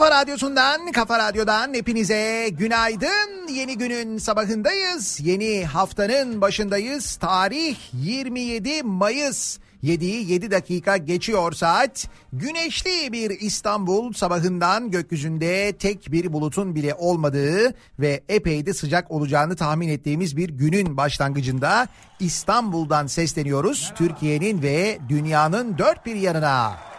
Kafa Radyosu'ndan, Kafa Radyo'dan hepinize günaydın. Yeni günün sabahındayız. Yeni haftanın başındayız. Tarih 27 Mayıs. 7'yi 7 dakika geçiyor saat. Güneşli bir İstanbul sabahından gökyüzünde tek bir bulutun bile olmadığı ve epey de sıcak olacağını tahmin ettiğimiz bir günün başlangıcında İstanbul'dan sesleniyoruz. Türkiye'nin ve dünyanın dört bir yanına.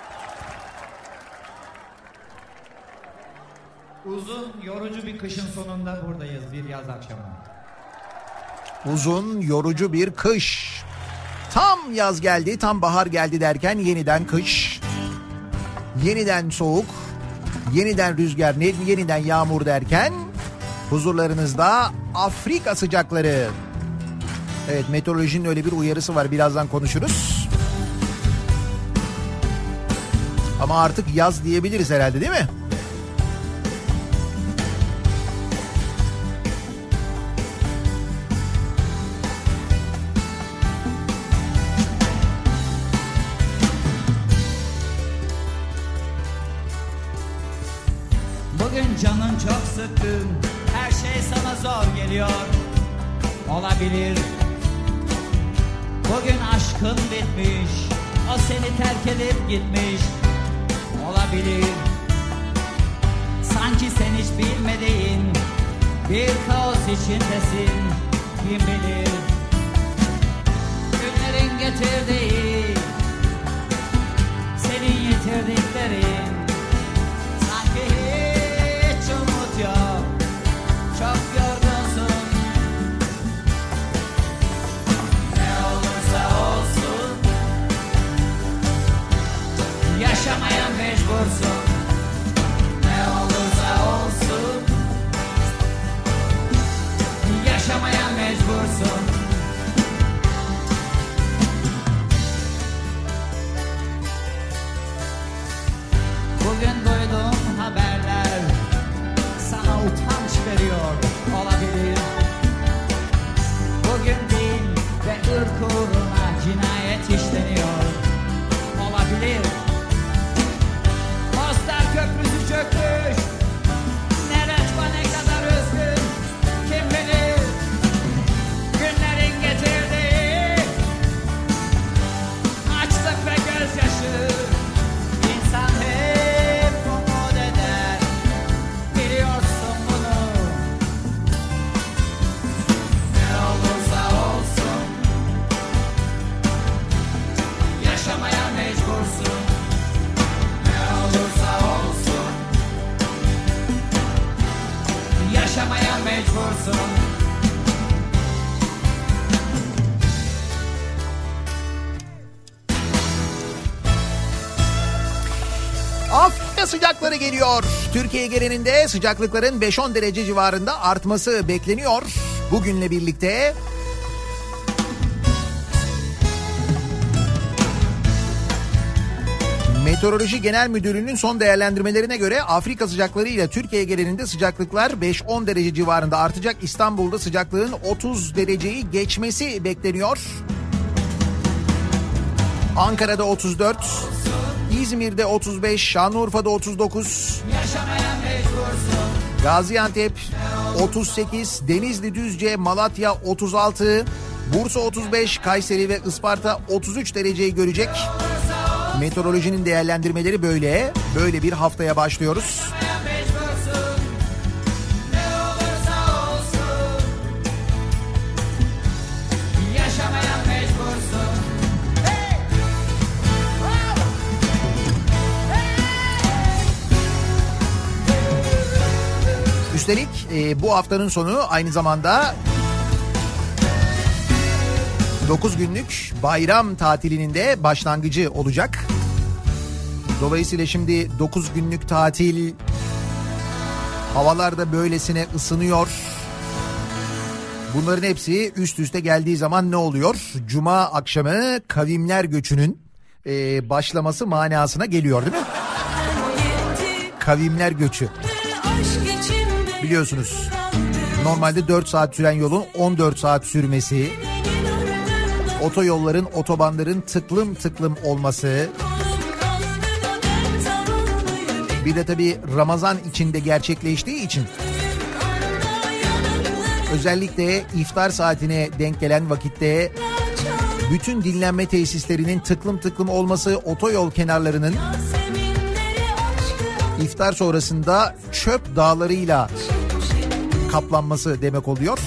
Uzun, yorucu bir kışın sonunda buradayız bir yaz akşamı. Uzun, yorucu bir kış. Tam yaz geldi, tam bahar geldi derken yeniden kış. Yeniden soğuk, yeniden rüzgar, yeniden yağmur derken huzurlarınızda Afrika sıcakları. Evet meteorolojinin öyle bir uyarısı var birazdan konuşuruz. Ama artık yaz diyebiliriz herhalde değil mi? Olabilir. Bugün aşkın bitmiş O seni terk edip gitmiş Olabilir. Sanki sen hiç bilmediğin Bir kaos içindesin Kim bilir? Günlerin getirdiği Senin yitirdiklerin Mecbursun Ne olursa olsun Yaşamaya mecbursun Bugün duyduğum haberler sana utanç veriyor olabilir. Bugün din ve ırk uğruna Sıcakları geliyor. Türkiye genelinde sıcaklıkların 5-10 derece civarında artması bekleniyor. Bugünle birlikte Meteoroloji Genel Müdürlüğü'nün son değerlendirmelerine göre Afrika sıcakları Türkiye genelinde sıcaklıklar 5-10 derece civarında artacak. İstanbul'da sıcaklığın 30 dereceyi geçmesi bekleniyor. Ankara'da 34, İzmir'de 35, Şanlıurfa'da 39, Yaşamaya mecbursun Gaziantep 38, Denizli Düzce, Malatya 36, Bursa 35, Kayseri ve Isparta 33 dereceyi görecek. Meteorolojinin değerlendirmeleri böyle. Böyle bir haftaya başlıyoruz. mecbursun Üstelik e, bu haftanın sonu aynı zamanda 9 günlük bayram tatilinin de başlangıcı olacak. Dolayısıyla şimdi 9 günlük tatil havalar da böylesine ısınıyor. Bunların hepsi üst üste geldiği zaman ne oluyor? Cuma akşamı kavimler göçünün e, başlaması manasına geliyor değil mi? Kavimler göçü. Biliyorsunuz normalde 4 saat süren yolun 14 saat sürmesi, otoyolların, otobanların tıklım tıklım olması, bir de tabii Ramazan içinde gerçekleştiği için özellikle iftar saatine denk gelen vakitte bütün dinlenme tesislerinin tıklım tıklım olması, otoyol kenarlarının iftar sonrasında çöp dağlarıyla kaplanması demek oluyor.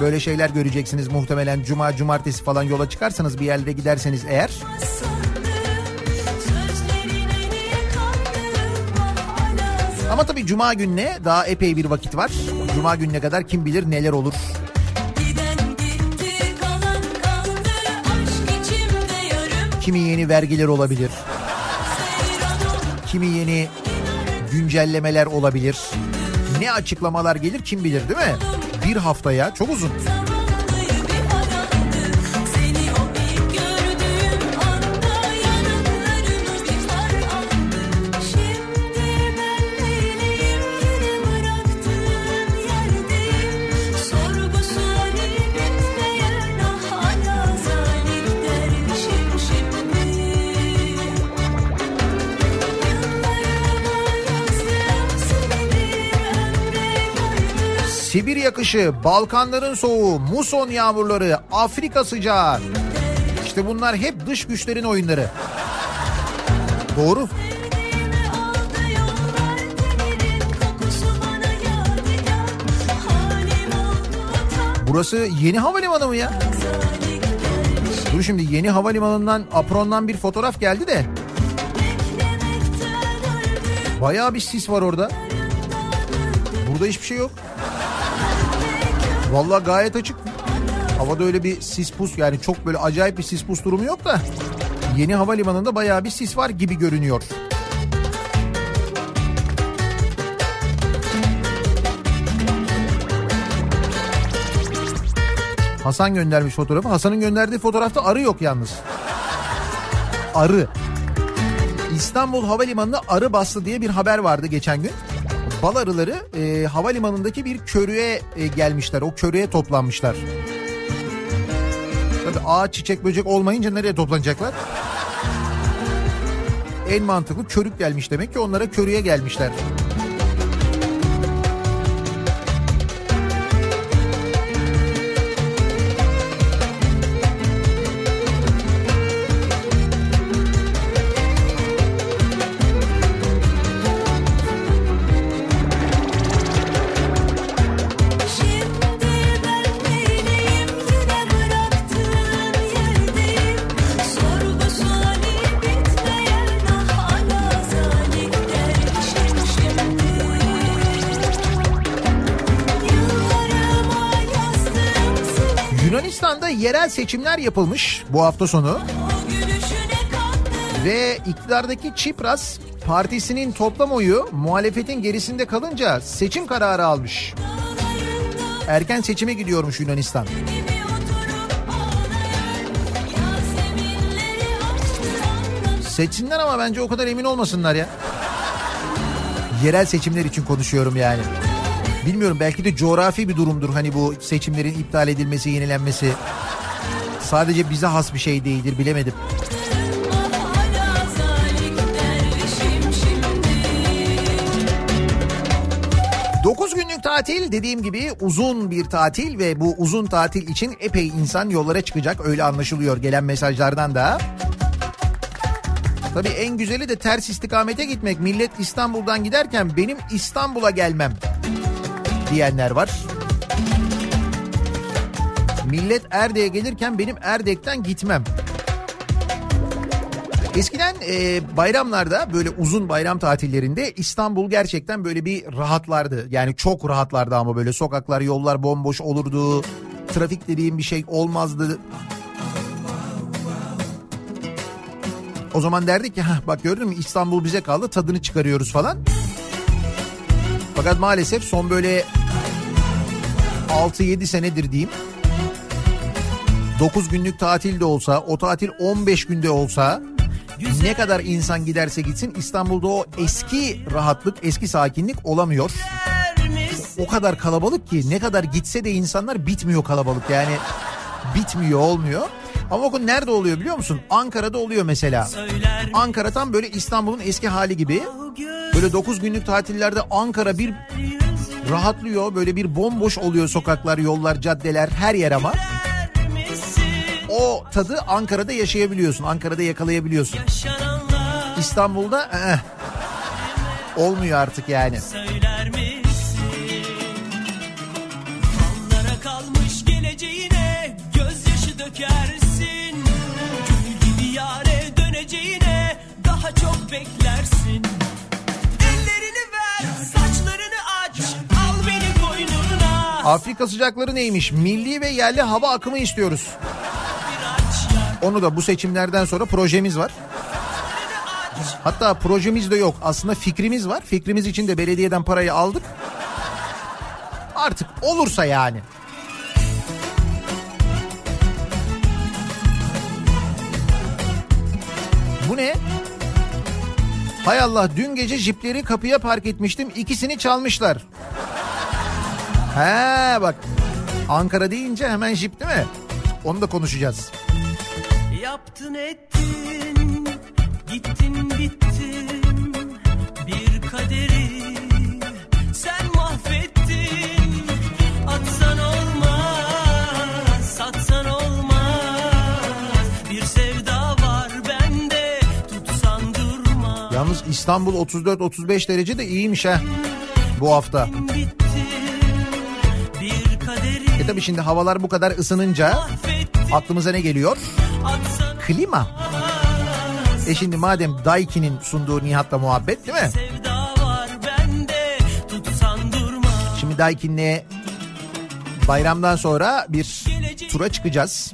Böyle şeyler göreceksiniz muhtemelen cuma cumartesi falan yola çıkarsanız bir yerlere giderseniz eğer. Ama tabii cuma gününe daha epey bir vakit var. Cuma gününe kadar kim bilir neler olur. Kimi yeni vergiler olabilir. Kimi yeni güncellemeler olabilir. Ne açıklamalar gelir kim bilir değil mi? Bir haftaya çok uzun. Sibirya kışı, Balkanların soğuğu, muson yağmurları, Afrika sıcağı. İşte bunlar hep dış güçlerin oyunları. Doğru. Burası yeni havalimanı mı ya? Dur şimdi yeni havalimanından aprondan bir fotoğraf geldi de bayağı bir sis var orada. Burada hiçbir şey yok. Vallahi gayet açık. Havada öyle bir sis pus yani çok böyle acayip bir sis pus durumu yok da yeni havalimanında bayağı bir sis var gibi görünüyor. Hasan göndermiş fotoğrafı. Hasan'ın gönderdiği fotoğrafta arı yok yalnız. Arı. İstanbul Havalimanı'na arı bastı diye bir haber vardı geçen gün. Bal arıları e, havalimanındaki bir körüğe e, gelmişler. O körüğe toplanmışlar. Tabii ağaç çiçek böcek olmayınca nereye toplanacaklar? En mantıklı körük gelmiş demek ki onlara körüğe gelmişler. Seçimler yapılmış bu hafta sonu. Ve iktidardaki Çipras partisinin toplam oyu muhalefetin gerisinde kalınca seçim kararı almış. Erken seçime gidiyormuş Yunanistan. Seçsinler ama bence o kadar emin olmasınlar ya. Yerel seçimler için konuşuyorum yani. Bilmiyorum belki de coğrafi bir durumdur hani bu seçimlerin iptal edilmesi, yenilenmesi. Sadece bize has bir şey değildir bilemedim. 9 günlük tatil dediğim gibi uzun bir tatil ve bu uzun tatil için epey insan yollara çıkacak öyle anlaşılıyor gelen mesajlardan da. Tabii en güzeli de ters istikamete gitmek. Millet İstanbul'dan giderken benim İstanbul'a gelmem diyenler var. Millet Erdek'e gelirken benim Erdek'ten gitmem. Eskiden e, bayramlarda böyle uzun bayram tatillerinde İstanbul gerçekten böyle bir rahatlardı. Yani çok rahatlardı ama böyle sokaklar yollar bomboş olurdu. Trafik dediğim bir şey olmazdı. O zaman derdik ki "Hah, bak gördün mü İstanbul bize kaldı tadını çıkarıyoruz falan. Fakat maalesef son böyle 6-7 senedir diyeyim. 9 günlük tatil de olsa, o tatil 15 günde olsa ne kadar insan giderse gitsin İstanbul'da o eski rahatlık, eski sakinlik olamıyor. O kadar kalabalık ki ne kadar gitse de insanlar bitmiyor kalabalık yani bitmiyor olmuyor. Ama bakın nerede oluyor biliyor musun? Ankara'da oluyor mesela. Ankara tam böyle İstanbul'un eski hali gibi. Böyle 9 günlük tatillerde Ankara bir rahatlıyor. Böyle bir bomboş oluyor sokaklar, yollar, caddeler her yer ama. O tadı Ankara'da yaşayabiliyorsun. Ankara'da yakalayabiliyorsun. İstanbul'da eh, olmuyor artık yani. Söyler misin? Fallara kalmış geleceğine gözyaşı dökersin. Gül gibi yare döneceğine daha çok beklersin. Ellerini ver, saçlarını aç, al beni koynuna. Afrika sıcakları neymiş? Milli ve yerli hava akımı istiyoruz. Onu da bu seçimlerden sonra projemiz var. Hatta projemiz de yok. Aslında fikrimiz var. Fikrimiz için de belediyeden parayı aldık. Artık olursa yani. Bu ne? Hay Allah dün gece jipleri kapıya park etmiştim. İkisini çalmışlar. He bak. Ankara deyince hemen jip değil mi? Onu da konuşacağız yaptın ettin Gittin bittin. Bir kaderi Sen mahvettin. Atsan olmaz satsan olmaz. Bir sevda var bende tutsan durma. Yalnız İstanbul 34-35 derece de iyiymiş ha bu hafta. E tabi şimdi havalar bu kadar ısınınca aklımıza ne geliyor? Atsa Klima. E şimdi madem Daiki'nin sunduğu Nihat'la muhabbet değil mi? Şimdi Daikin'le bayramdan sonra bir tura çıkacağız.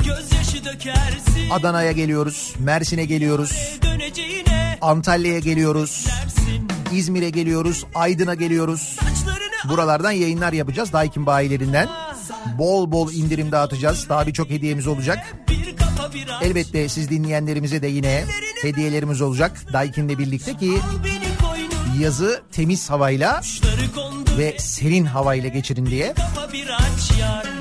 Adana'ya geliyoruz, Mersin'e geliyoruz, Antalya'ya geliyoruz, İzmir'e geliyoruz, Aydın'a geliyoruz. Buralardan yayınlar yapacağız Daikin bayilerinden. Bol bol indirim dağıtacağız. Daha birçok hediyemiz olacak. bir Elbette siz dinleyenlerimize de yine hediyelerimiz olacak. Daikin'le birlikte ki yazı temiz havayla ve serin havayla geçirin diye. kafa bir aç yar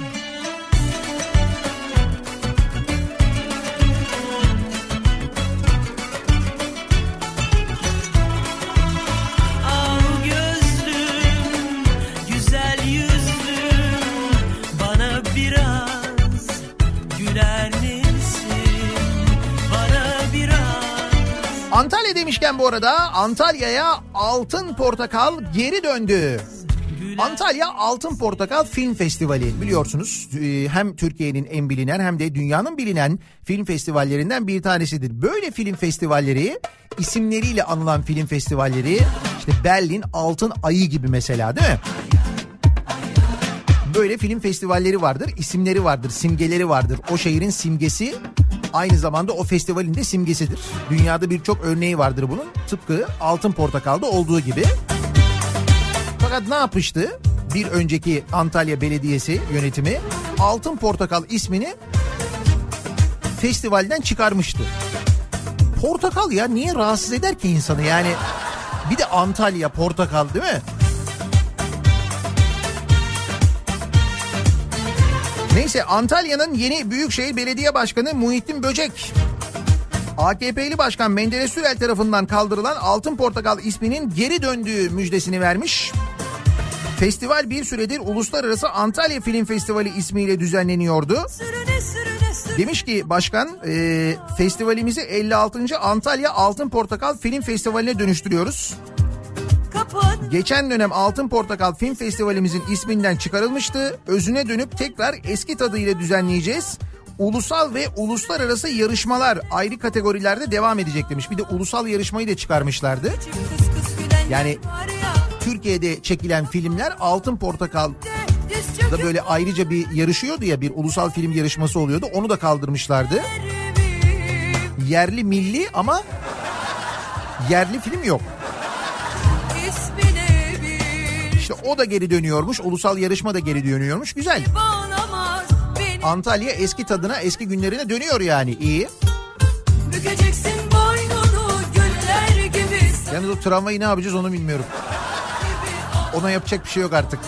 Antalya demişken bu arada Antalya'ya Altın Portakal geri döndü. Antalya Altın Portakal Film Festivali biliyorsunuz e, hem Türkiye'nin en bilinen hem de dünyanın bilinen film festivallerinden bir tanesidir. Böyle film festivalleri isimleriyle anılan film festivalleri işte Berlin Altın Ayı gibi mesela değil mi? Böyle film festivalleri vardır, isimleri vardır, simgeleri vardır. O şehrin simgesi aynı zamanda o festivalin de simgesidir. Dünyada birçok örneği vardır bunun. Tıpkı Altın Portakal'da olduğu gibi. Fakat ne yapmıştı? Bir önceki Antalya Belediyesi yönetimi Altın Portakal ismini festivalden çıkarmıştı. Portakal ya niye rahatsız eder ki insanı yani? Bir de Antalya portakal değil mi? Neyse Antalya'nın yeni Büyükşehir Belediye Başkanı Muhittin Böcek AKP'li Başkan Menderes Sürel tarafından kaldırılan Altın Portakal isminin geri döndüğü müjdesini vermiş. Festival bir süredir Uluslararası Antalya Film Festivali ismiyle düzenleniyordu. Demiş ki başkan e, festivalimizi 56. Antalya Altın Portakal Film Festivali'ne dönüştürüyoruz. Geçen dönem Altın Portakal Film Festivalimizin isminden çıkarılmıştı. Özüne dönüp tekrar eski tadıyla düzenleyeceğiz. Ulusal ve uluslararası yarışmalar ayrı kategorilerde devam edecek demiş. Bir de ulusal yarışmayı da çıkarmışlardı. Yani- Türkiye'de çekilen filmler Altın Portakal'da Diz çöküp böyle ayrıca bir yarışıyordu ya bir ulusal film yarışması oluyordu. Onu da kaldırmışlardı. Yerli milli ama yerli film yok. İşte o da geri dönüyormuş. Ulusal yarışma da geri dönüyormuş. Güzel. Antalya eski tadına, eski günlerine dönüyor yani. İyi. Yalnız o travmayı ne yapacağız onu bilmiyorum. Ona yapacak bir şey yok artık.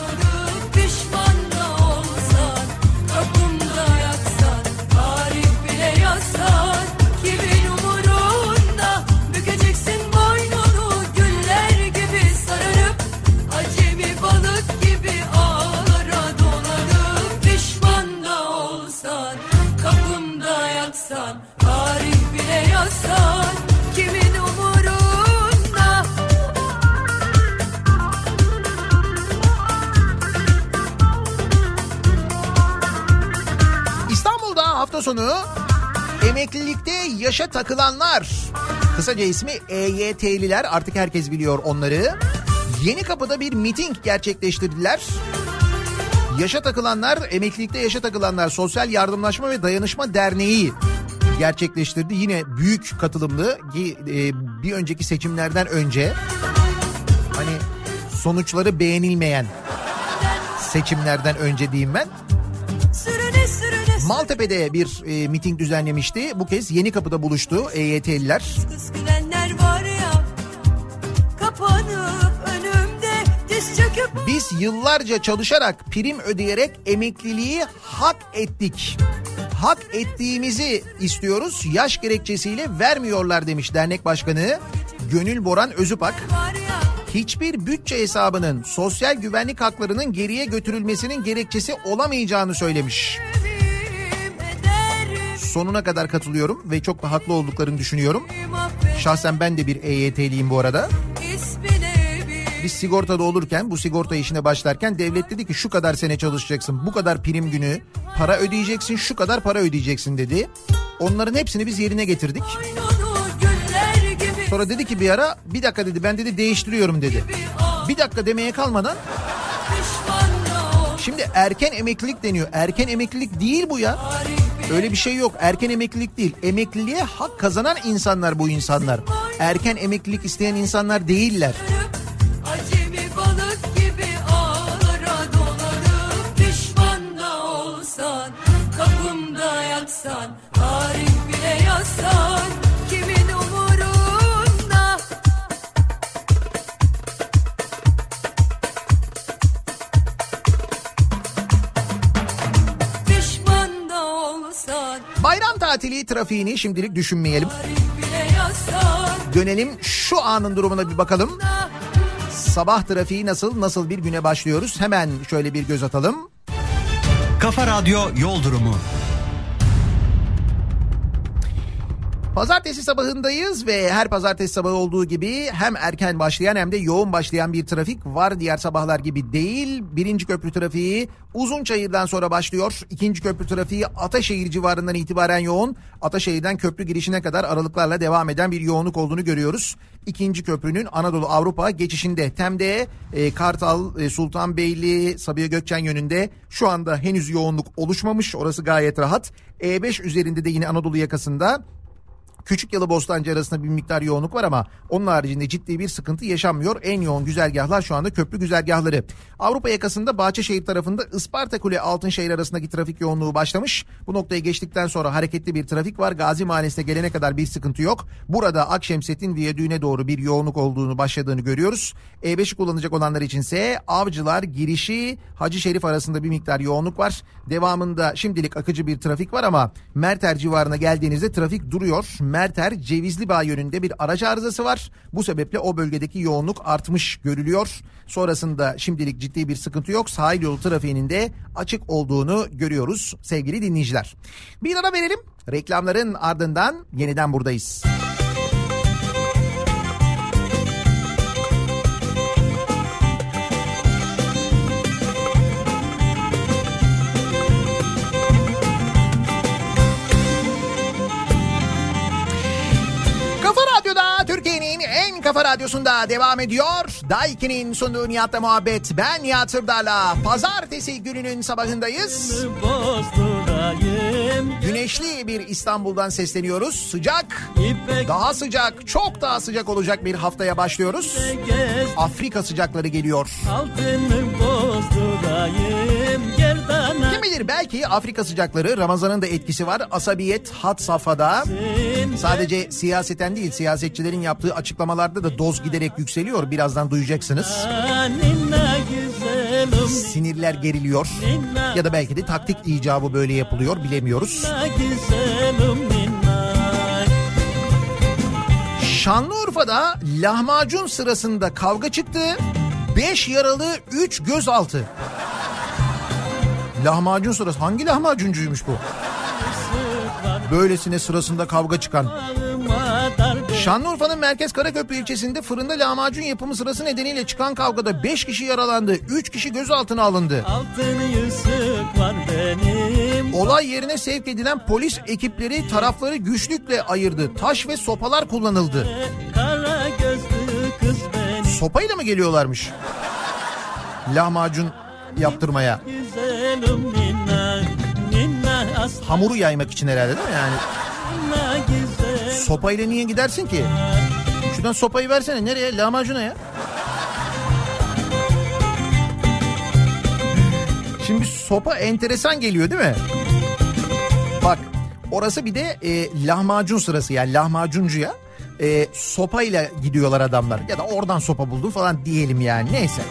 Sonu emeklilikte yaşa takılanlar. Kısaca ismi EYT'liler artık herkes biliyor onları. Yeni kapıda bir miting gerçekleştirdiler. Yaşa takılanlar, emeklilikte yaşa takılanlar Sosyal Yardımlaşma ve Dayanışma Derneği gerçekleştirdi. Yine büyük katılımlı e, bir önceki seçimlerden önce hani sonuçları beğenilmeyen seçimlerden önce diyeyim ben. Maltepe'de bir e, miting düzenlemişti. Bu kez Yeni Kapı'da buluştu EYT'liler. Kız gülenler var ya Kapanıp önümde Diz çöküp Biz yıllarca çalışarak prim ödeyerek emekliliği hak ettik. Hak ettiğimizi istiyoruz. Yaş gerekçesiyle vermiyorlar demiş dernek başkanı Gönül Boran Özüpak. Hiçbir bütçe hesabının sosyal güvenlik haklarının geriye götürülmesinin gerekçesi olamayacağını söylemiş. Eder sonuna kadar katılıyorum ve çok da haklı olduklarını düşünüyorum. Şahsen ben de bir EYT'liyim bu arada. Biz sigortada olurken bu sigorta işine başlarken devlet dedi ki şu kadar sene çalışacaksın. Bu kadar prim günü para ödeyeceksin şu kadar para ödeyeceksin dedi. Onların hepsini biz yerine getirdik. Sonra dedi ki bir ara bir dakika dedi ben dedi değiştiriyorum dedi. Bir dakika demeye kalmadan şimdi erken emeklilik deniyor. Erken emeklilik değil bu ya. Öyle bir şey yok. Erken emeklilik değil. Emekliliğe hak kazanan insanlar bu insanlar. Erken emeklilik isteyen insanlar değiller. Tatili trafiğini şimdilik düşünmeyelim. Dönelim şu anın durumuna bir bakalım. Sabah trafiği nasıl, nasıl bir güne başlıyoruz? Hemen şöyle bir göz atalım. Kafa Radyo Yol Durumu. Pazartesi sabahındayız ve her pazartesi sabahı olduğu gibi hem erken başlayan hem de yoğun başlayan bir trafik var. Diğer sabahlar gibi değil. Birinci köprü trafiği Uzunçayır'dan sonra başlıyor. İkinci köprü trafiği Ataşehir civarından itibaren yoğun. Ataşehir'den köprü girişine kadar aralıklarla devam eden bir yoğunluk olduğunu görüyoruz. İkinci köprünün Anadolu Avrupa geçişinde Tem'de e, Kartal, e, Sultanbeyli, Sabiha Gökçen yönünde şu anda henüz yoğunluk oluşmamış. Orası gayet rahat. E5 üzerinde de yine Anadolu yakasında Küçük Yalı Bostancı arasında bir miktar yoğunluk var ama onun haricinde ciddi bir sıkıntı yaşanmıyor. En yoğun güzergahlar şu anda köprü güzergahları. Avrupa yakasında Bahçeşehir tarafında Isparta Kule Altınşehir arasındaki trafik yoğunluğu başlamış. Bu noktayı geçtikten sonra hareketli bir trafik var. Gazi Mahallesi'ne gelene kadar bir sıkıntı yok. Burada Akşemsettin Viyadüğü'ne doğru bir yoğunluk olduğunu başladığını görüyoruz. E5'i kullanacak olanlar içinse Avcılar girişi Hacı Şerif arasında bir miktar yoğunluk var. Devamında şimdilik akıcı bir trafik var ama Merter civarına geldiğinizde trafik duruyor. Merter Cevizli Bağ yönünde bir araç arızası var. Bu sebeple o bölgedeki yoğunluk artmış görülüyor. Sonrasında şimdilik ciddi bir sıkıntı yok. Sahil yolu trafiğinin de açık olduğunu görüyoruz sevgili dinleyiciler. Bir ara verelim. Reklamların ardından yeniden buradayız. Kafa radyosunda devam ediyor. Daiki'nin sunduğu Nihat'la muhabbet. Ben Nihat Sırdar'la pazartesi gününün sabahındayız. Güneşli bir İstanbul'dan sesleniyoruz. Sıcak, daha sıcak, çok daha sıcak olacak bir haftaya başlıyoruz. Afrika sıcakları geliyor. Altını bozdurayım Gerdana Kim bilir belki Afrika sıcakları Ramazan'ın da etkisi var. Asabiyet had safhada. Sadece siyaseten değil siyasetçilerin yaptığı açıklamalarda da doz giderek yükseliyor. Birazdan duyacaksınız. Sinirler geriliyor. Ya da belki de taktik icabı böyle yapılıyor bilemiyoruz. Şanlıurfa'da lahmacun sırasında kavga çıktı. 5 yaralı 3 gözaltı. Lahmacun sırası hangi lahmacuncuymuş bu? Böylesine sırasında kavga çıkan. Şanlıurfa'nın Merkez Karaköprü ilçesinde fırında lahmacun yapımı sırası nedeniyle çıkan kavgada 5 kişi yaralandı. 3 kişi gözaltına alındı. Olay yerine sevk edilen polis ekipleri tarafları güçlükle ayırdı. Taş ve sopalar kullanıldı. Sopayla mı geliyorlarmış? Lahmacun yaptırmaya. Aslanına Hamuru yaymak için herhalde değil mi yani? Sopayla niye gidersin ki? Şuradan sopayı versene. Nereye? Lahmacuna ya. Şimdi sopa enteresan geliyor değil mi? Bak orası bir de e, lahmacun sırası yani lahmacuncuya e, sopayla gidiyorlar adamlar. Ya da oradan sopa buldum falan diyelim yani neyse.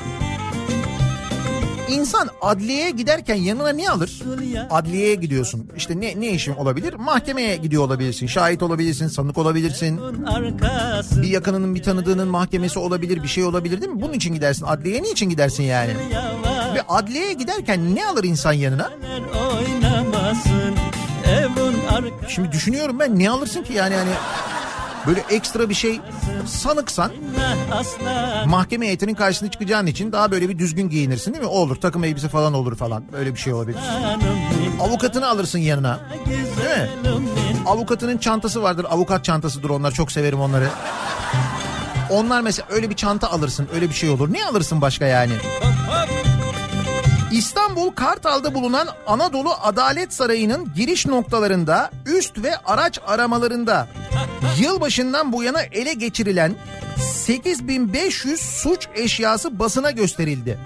İnsan adliyeye giderken yanına ne alır? Adliyeye gidiyorsun. İşte ne ne işin olabilir? Mahkemeye gidiyor olabilirsin. Şahit olabilirsin, sanık olabilirsin. Bir yakınının bir tanıdığının mahkemesi olabilir, bir şey olabilir değil mi? Bunun için gidersin. Adliyeye niçin gidersin yani? Ve adliyeye giderken ne alır insan yanına? Şimdi düşünüyorum ben ne alırsın ki yani hani böyle ekstra bir şey sanıksan mahkeme heyetinin karşısına çıkacağın için daha böyle bir düzgün giyinirsin değil mi? Olur takım elbise falan olur falan böyle bir şey olabilir. Avukatını alırsın yanına değil mi? Avukatının çantası vardır avukat çantasıdır onlar çok severim onları. Onlar mesela öyle bir çanta alırsın öyle bir şey olur. Ne alırsın başka yani? İstanbul Kartal'da bulunan Anadolu Adalet Sarayı'nın giriş noktalarında üst ve araç aramalarında yılbaşından bu yana ele geçirilen 8500 suç eşyası basına gösterildi.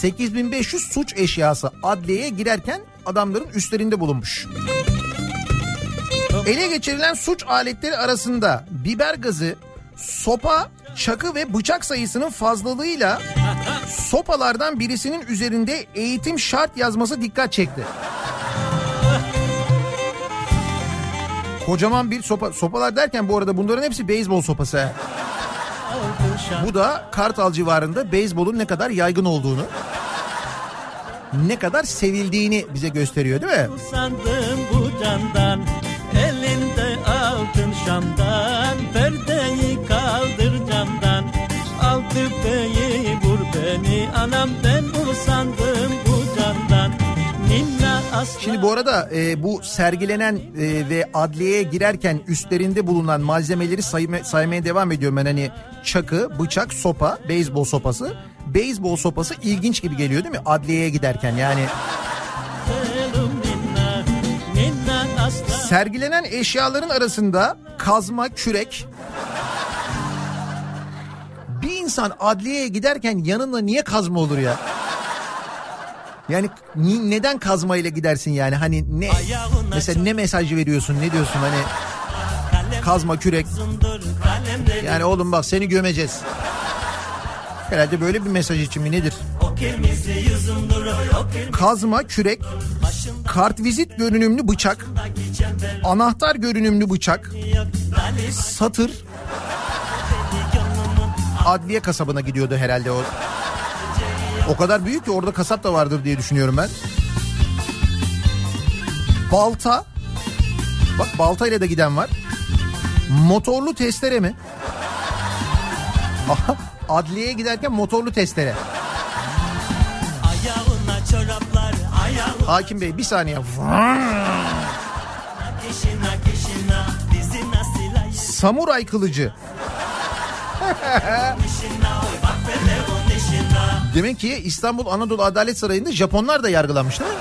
8500 suç eşyası adliyeye girerken adamların üstlerinde bulunmuş. Ele geçirilen suç aletleri arasında biber gazı, sopa, çakı ve bıçak sayısının fazlalığıyla sopalardan birisinin üzerinde eğitim şart yazması dikkat çekti. Kocaman bir sopa, sopalar derken bu arada bunların hepsi beyzbol sopası. Bu da Kartal civarında beyzbolun ne kadar yaygın olduğunu, ne kadar sevildiğini bize gösteriyor değil mi? Sandım bu candan Elinde altın şamdan tüfeği vur beni Anam ben usandım bu candan Şimdi bu arada e, bu sergilenen e, ve adliyeye girerken üstlerinde bulunan malzemeleri sayma- saymaya devam ediyorum ben. Hani çakı, bıçak, sopa, beyzbol sopası. Beyzbol sopası ilginç gibi geliyor değil mi? Adliyeye giderken yani. Sergilenen eşyaların arasında kazma, kürek. Bir insan adliyeye giderken yanında niye kazma olur ya? Yani ni- neden kazma ile gidersin yani? Hani ne mesela ne mesajı veriyorsun? Ne diyorsun hani kazma, kürek? Yani oğlum bak seni gömeceğiz. Herhalde böyle bir mesaj için mi nedir? Kazma, kürek, kartvizit görünümlü bıçak, anahtar görünümlü bıçak, satır, adliye kasabına gidiyordu herhalde o. O kadar büyük ki orada kasap da vardır diye düşünüyorum ben. Balta. Bak balta ile de giden var. Motorlu testere mi? Aha, Adliyeye giderken motorlu testere. Çoraplar Hakim Bey bir saniye. Samuray kılıcı. Demek ki İstanbul Anadolu Adalet Sarayı'nda Japonlar da yargılanmış değil mi?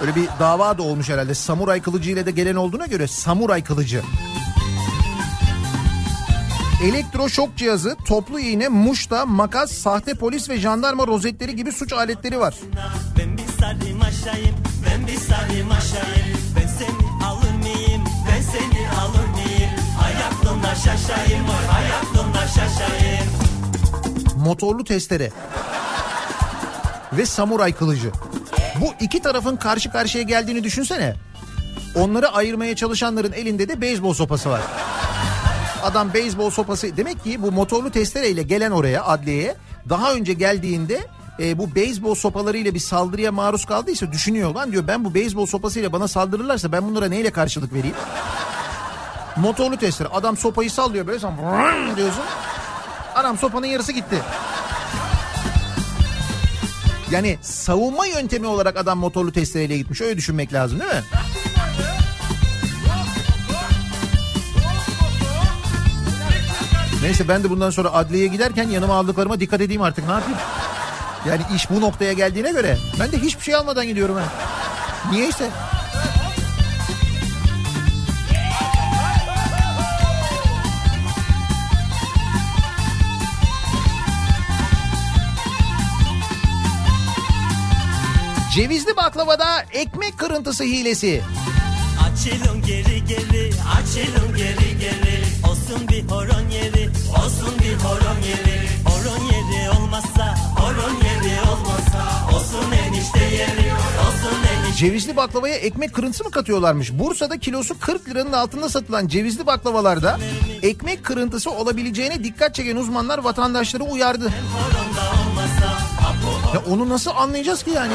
Öyle bir dava da olmuş herhalde. Samuray kılıcı ile de gelen olduğuna göre samuray kılıcı. Elektroşok cihazı, toplu iğne, muşta, makas, sahte polis ve jandarma rozetleri gibi suç aletleri var. Ben bir sarayım aşağıyım Ben bir sarayım aşağıyım Ben seni alır mıyım Ben seni alır mıyım Ayaklımda şaşayım Ayaklımda motorlu testere ve samuray kılıcı. Bu iki tarafın karşı karşıya geldiğini düşünsene. Onları ayırmaya çalışanların elinde de beyzbol sopası var. Adam beyzbol sopası demek ki bu motorlu testereyle gelen oraya adliyeye daha önce geldiğinde e, bu beyzbol sopalarıyla bir saldırıya maruz kaldıysa düşünüyor lan diyor ben bu beyzbol sopasıyla bana saldırırlarsa ben bunlara neyle karşılık vereyim? Motorlu testere adam sopayı sallıyor böyle sen diyorsun. Anam sopanın yarısı gitti. Yani savunma yöntemi olarak adam motorlu testereyle gitmiş. Öyle düşünmek lazım değil mi? Neyse ben de bundan sonra adliyeye giderken yanıma aldıklarıma dikkat edeyim artık ne yapayım? Yani iş bu noktaya geldiğine göre ben de hiçbir şey almadan gidiyorum ha. Niyeyse. Cevizli baklavada ekmek kırıntısı hilesi. Açılın geri geri Açılın geri geri Olsun bir horon yeri Olsun bir horon yeri Horon yeri olmazsa Horon yeri olmazsa Olsun enişte yeri Olsun enişte Cevizli baklavaya ekmek kırıntısı mı katıyorlarmış? Bursa'da kilosu 40 liranın altında satılan cevizli baklavalarda ekmek kırıntısı olabileceğine dikkat çeken uzmanlar vatandaşları uyardı. Horonda Apo Ya onu nasıl anlayacağız ki yani?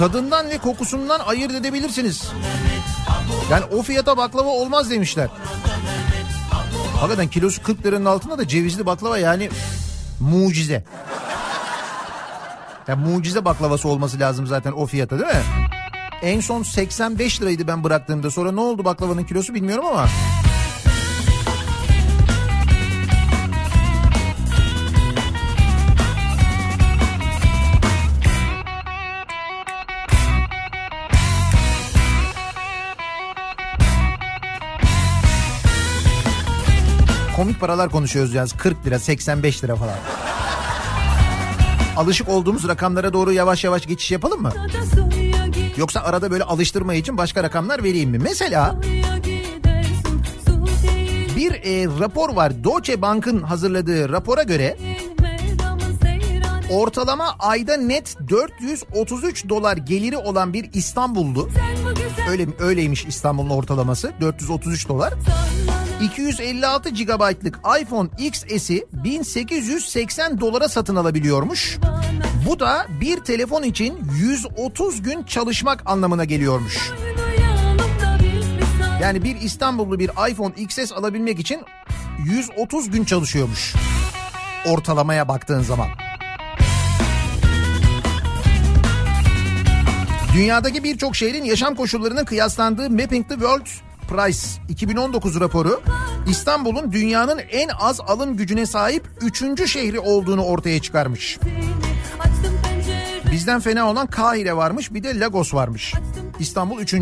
tadından ve kokusundan ayırt edebilirsiniz. Yani o fiyata baklava olmaz demişler. Hakikaten kilosu 40 liranın altında da cevizli baklava yani mucize. Yani mucize baklavası olması lazım zaten o fiyata değil mi? En son 85 liraydı ben bıraktığımda. Sonra ne oldu baklavanın kilosu bilmiyorum ama. Komik paralar konuşuyoruz yalnız 40 lira 85 lira falan. Alışık olduğumuz rakamlara doğru yavaş yavaş geçiş yapalım mı? Yoksa arada böyle alıştırma için başka rakamlar vereyim mi? Mesela bir e, rapor var. Deutsche Bank'ın hazırladığı rapora göre ortalama ayda net 433 dolar geliri olan bir İstanbullu öyle öyleymiş İstanbul'un ortalaması 433 dolar. 256 GB'lık iPhone XS'i 1880 dolara satın alabiliyormuş. Bu da bir telefon için 130 gün çalışmak anlamına geliyormuş. Yani bir İstanbullu bir iPhone XS alabilmek için 130 gün çalışıyormuş. Ortalamaya baktığın zaman. Dünyadaki birçok şehrin yaşam koşullarının kıyaslandığı Mapping the World Price 2019 raporu İstanbul'un dünyanın en az alım gücüne sahip 3. şehri olduğunu ortaya çıkarmış. Bizden fena olan Kahire varmış bir de Lagos varmış. İstanbul 3.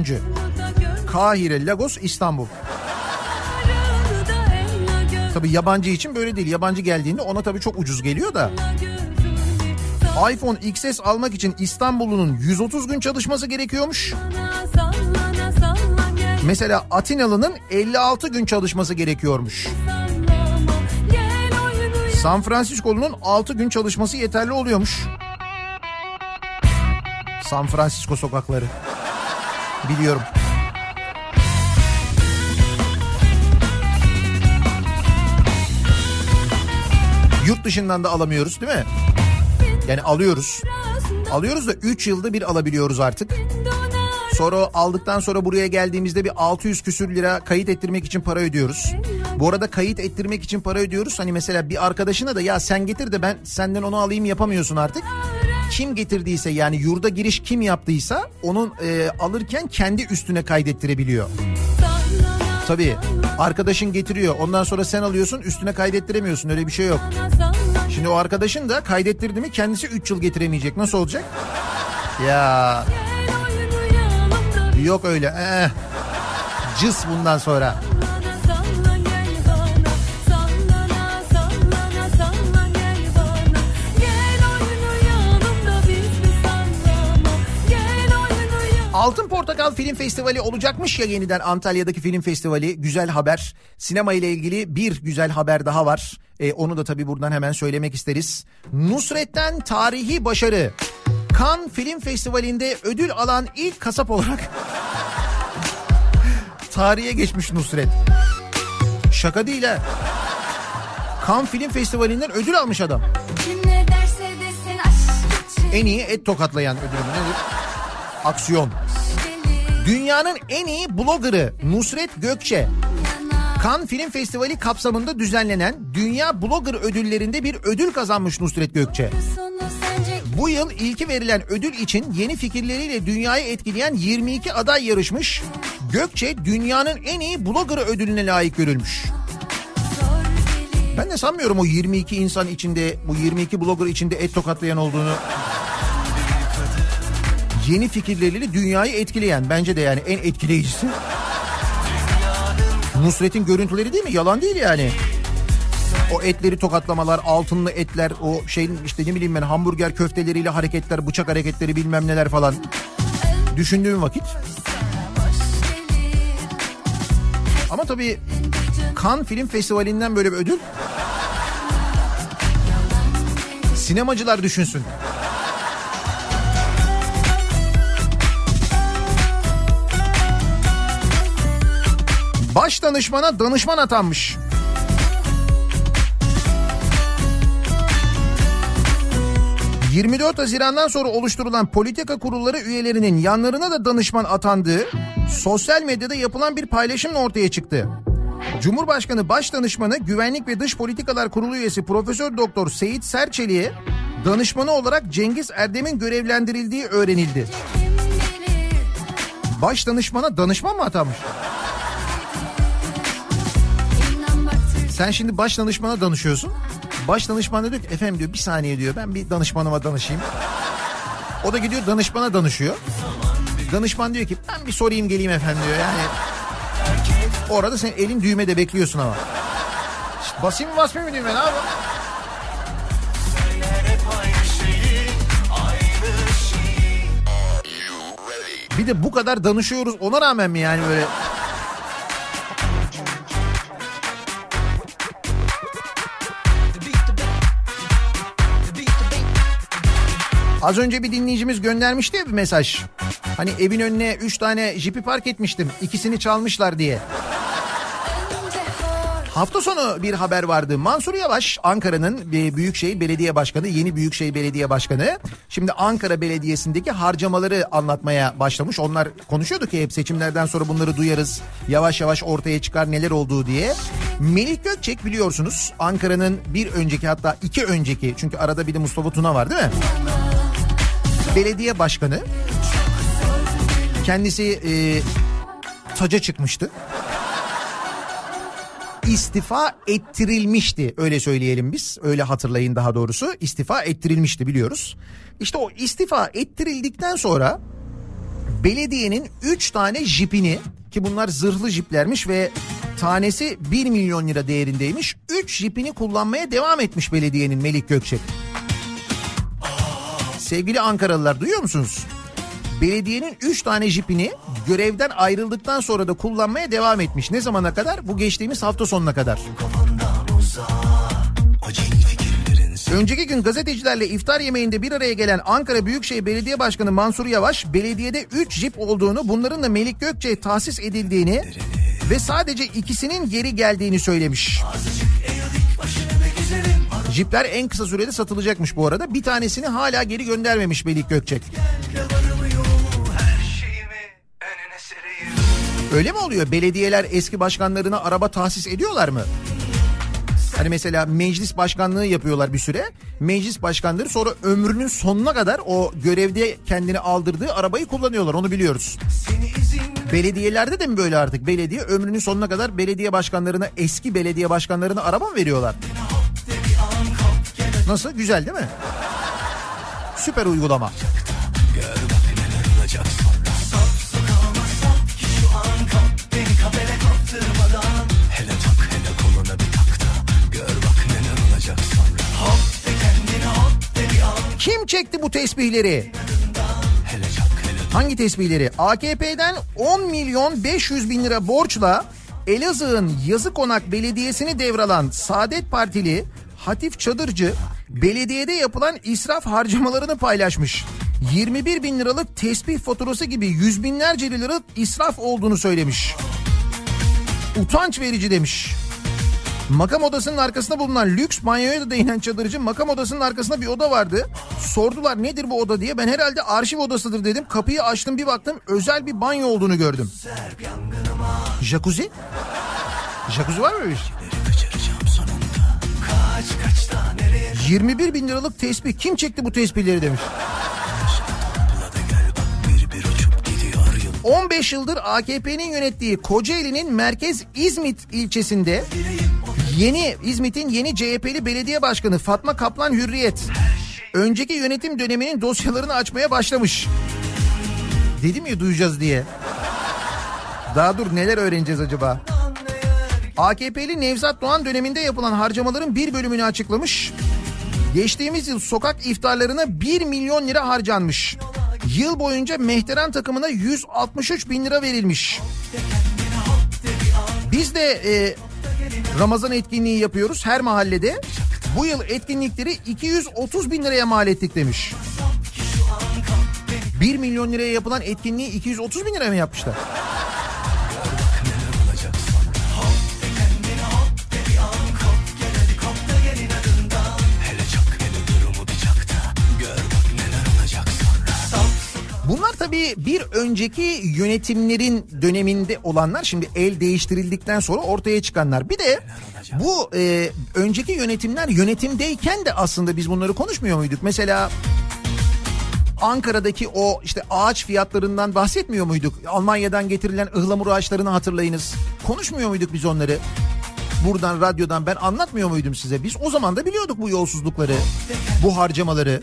Kahire, Lagos, İstanbul. Tabii yabancı için böyle değil. Yabancı geldiğinde ona tabii çok ucuz geliyor da. iPhone XS almak için İstanbul'un 130 gün çalışması gerekiyormuş. Mesela Atinalı'nın 56 gün çalışması gerekiyormuş. San Francisco'nun 6 gün çalışması yeterli oluyormuş. San Francisco sokakları. Biliyorum. Yurt dışından da alamıyoruz değil mi? Yani alıyoruz. Alıyoruz da 3 yılda bir alabiliyoruz artık. Sonra aldıktan sonra buraya geldiğimizde bir 600 küsür lira kayıt ettirmek için para ödüyoruz. Bu arada kayıt ettirmek için para ödüyoruz. Hani mesela bir arkadaşına da ya sen getir de ben senden onu alayım yapamıyorsun artık. Kim getirdiyse yani yurda giriş kim yaptıysa onun e, alırken kendi üstüne kaydettirebiliyor. Tabii arkadaşın getiriyor ondan sonra sen alıyorsun üstüne kaydettiremiyorsun öyle bir şey yok. Şimdi o arkadaşın da kaydettirdi mi kendisi 3 yıl getiremeyecek nasıl olacak? Ya yok öyle. Ee, cız bundan sonra. Altın Portakal Film Festivali olacakmış ya yeniden Antalya'daki film festivali. Güzel haber. Sinema ile ilgili bir güzel haber daha var. Ee, onu da tabii buradan hemen söylemek isteriz. Nusret'ten tarihi başarı. Cannes Film Festivali'nde ödül alan ilk kasap olarak tarihe geçmiş Nusret. Şaka değil ha. Cannes Film Festivali'nden ödül almış adam. En iyi et tokatlayan ödülü nedir? Aksiyon. Dünyanın en iyi bloggerı Nusret Gökçe. Cannes Film Festivali kapsamında düzenlenen Dünya Blogger Ödülleri'nde bir ödül kazanmış Nusret Gökçe. Bu yıl ilki verilen ödül için yeni fikirleriyle dünyayı etkileyen 22 aday yarışmış. Gökçe dünyanın en iyi blogger ödülüne layık görülmüş. Ben de sanmıyorum o 22 insan içinde, bu 22 blogger içinde et tokatlayan olduğunu. Yeni fikirleriyle dünyayı etkileyen bence de yani en etkileyicisi. Nusret'in görüntüleri değil mi? Yalan değil yani. O etleri tokatlamalar, altınlı etler, o şeyin işte ne bileyim ben hamburger köfteleriyle hareketler, bıçak hareketleri bilmem neler falan. Düşündüğüm vakit. Ama tabii Cannes Film Festivali'nden böyle bir ödül. Sinemacılar düşünsün. Baş danışmana danışman atanmış. 24 Haziran'dan sonra oluşturulan politika kurulları üyelerinin yanlarına da danışman atandığı sosyal medyada yapılan bir paylaşımla ortaya çıktı. Cumhurbaşkanı Başdanışmanı Güvenlik ve Dış Politikalar Kurulu üyesi Profesör Doktor Seyit Serçeli'ye danışmanı olarak Cengiz Erdem'in görevlendirildiği öğrenildi. Başdanışmana danışman mı atanmış? Sen şimdi baş danışmana danışıyorsun. Baş danışman da diyor ki efendim diyor bir saniye diyor ben bir danışmanıma danışayım. O da gidiyor danışmana danışıyor. Danışman diyor ki ben bir sorayım geleyim efendim diyor yani. Orada sen elin düğmede bekliyorsun ama. İşte basayım mı basmayayım mı düğme ne yapayım? Bir de bu kadar danışıyoruz ona rağmen mi yani böyle Az önce bir dinleyicimiz göndermişti bir mesaj. Hani evin önüne 3 tane jipi park etmiştim. ikisini çalmışlar diye. Hafta sonu bir haber vardı. Mansur Yavaş Ankara'nın Büyükşehir Belediye Başkanı, yeni Büyükşehir Belediye Başkanı. Şimdi Ankara Belediyesi'ndeki harcamaları anlatmaya başlamış. Onlar konuşuyorduk ya hep seçimlerden sonra bunları duyarız. Yavaş yavaş ortaya çıkar neler olduğu diye. Melih Gökçek biliyorsunuz Ankara'nın bir önceki hatta iki önceki çünkü arada bir de Mustafa Tuna var değil mi? Belediye Başkanı. Kendisi e, taca çıkmıştı istifa ettirilmişti öyle söyleyelim biz öyle hatırlayın daha doğrusu istifa ettirilmişti biliyoruz. İşte o istifa ettirildikten sonra belediyenin 3 tane jipini ki bunlar zırhlı jiplermiş ve tanesi 1 milyon lira değerindeymiş 3 jipini kullanmaya devam etmiş belediyenin Melik Gökçek. Sevgili Ankaralılar duyuyor musunuz? belediyenin 3 tane jipini görevden ayrıldıktan sonra da kullanmaya devam etmiş. Ne zamana kadar? Bu geçtiğimiz hafta sonuna kadar. Önceki gün gazetecilerle iftar yemeğinde bir araya gelen Ankara Büyükşehir Belediye Başkanı Mansur Yavaş belediyede 3 jip olduğunu bunların da Melik Gökçe tahsis edildiğini ve sadece ikisinin geri geldiğini söylemiş. Jipler en kısa sürede satılacakmış bu arada. Bir tanesini hala geri göndermemiş Melik Gökçek. Öyle mi oluyor? Belediyeler eski başkanlarına araba tahsis ediyorlar mı? Hani mesela meclis başkanlığı yapıyorlar bir süre. Meclis başkanları sonra ömrünün sonuna kadar o görevde kendini aldırdığı arabayı kullanıyorlar onu biliyoruz. Belediyelerde de mi böyle artık? Belediye ömrünün sonuna kadar belediye başkanlarına eski belediye başkanlarına araba mı veriyorlar? Nasıl? Güzel değil mi? Süper uygulama. Kim çekti bu tesbihleri? Hangi tesbihleri? AKP'den 10 milyon 500 bin lira borçla Elazığ'ın Yazıkonak Belediyesi'ni devralan Saadet Partili Hatif Çadırcı belediyede yapılan israf harcamalarını paylaşmış. 21 bin liralık tesbih faturası gibi yüz binlerce lira israf olduğunu söylemiş. Utanç verici demiş. Makam odasının arkasında bulunan lüks banyoya da değinen çadırcı makam odasının arkasında bir oda vardı. Sordular nedir bu oda diye ben herhalde arşiv odasıdır dedim. Kapıyı açtım bir baktım özel bir banyo olduğunu gördüm. Jacuzzi? Jacuzzi var mı öyle 21 bin liralık tesbih kim çekti bu tesbihleri demiş. 15 yıldır AKP'nin yönettiği Kocaeli'nin merkez İzmit ilçesinde yeni İzmit'in yeni CHP'li belediye başkanı Fatma Kaplan Hürriyet önceki yönetim döneminin dosyalarını açmaya başlamış. Dedim ya duyacağız diye. Daha dur neler öğreneceğiz acaba? AKP'li Nevzat Doğan döneminde yapılan harcamaların bir bölümünü açıklamış. Geçtiğimiz yıl sokak iftarlarına 1 milyon lira harcanmış. Yıl boyunca Mehteran takımına 163 bin lira verilmiş. Biz de e, Ramazan etkinliği yapıyoruz her mahallede. Bu yıl etkinlikleri 230 bin liraya mal ettik demiş. 1 milyon liraya yapılan etkinliği 230 bin liraya mı yapmışlar? Şimdi bir önceki yönetimlerin döneminde olanlar şimdi el değiştirildikten sonra ortaya çıkanlar. Bir de bu e, önceki yönetimler yönetimdeyken de aslında biz bunları konuşmuyor muyduk? Mesela Ankara'daki o işte ağaç fiyatlarından bahsetmiyor muyduk? Almanya'dan getirilen ıhlamur ağaçlarını hatırlayınız. Konuşmuyor muyduk biz onları? Buradan radyodan ben anlatmıyor muydum size? Biz o zaman da biliyorduk bu yolsuzlukları, bu harcamaları.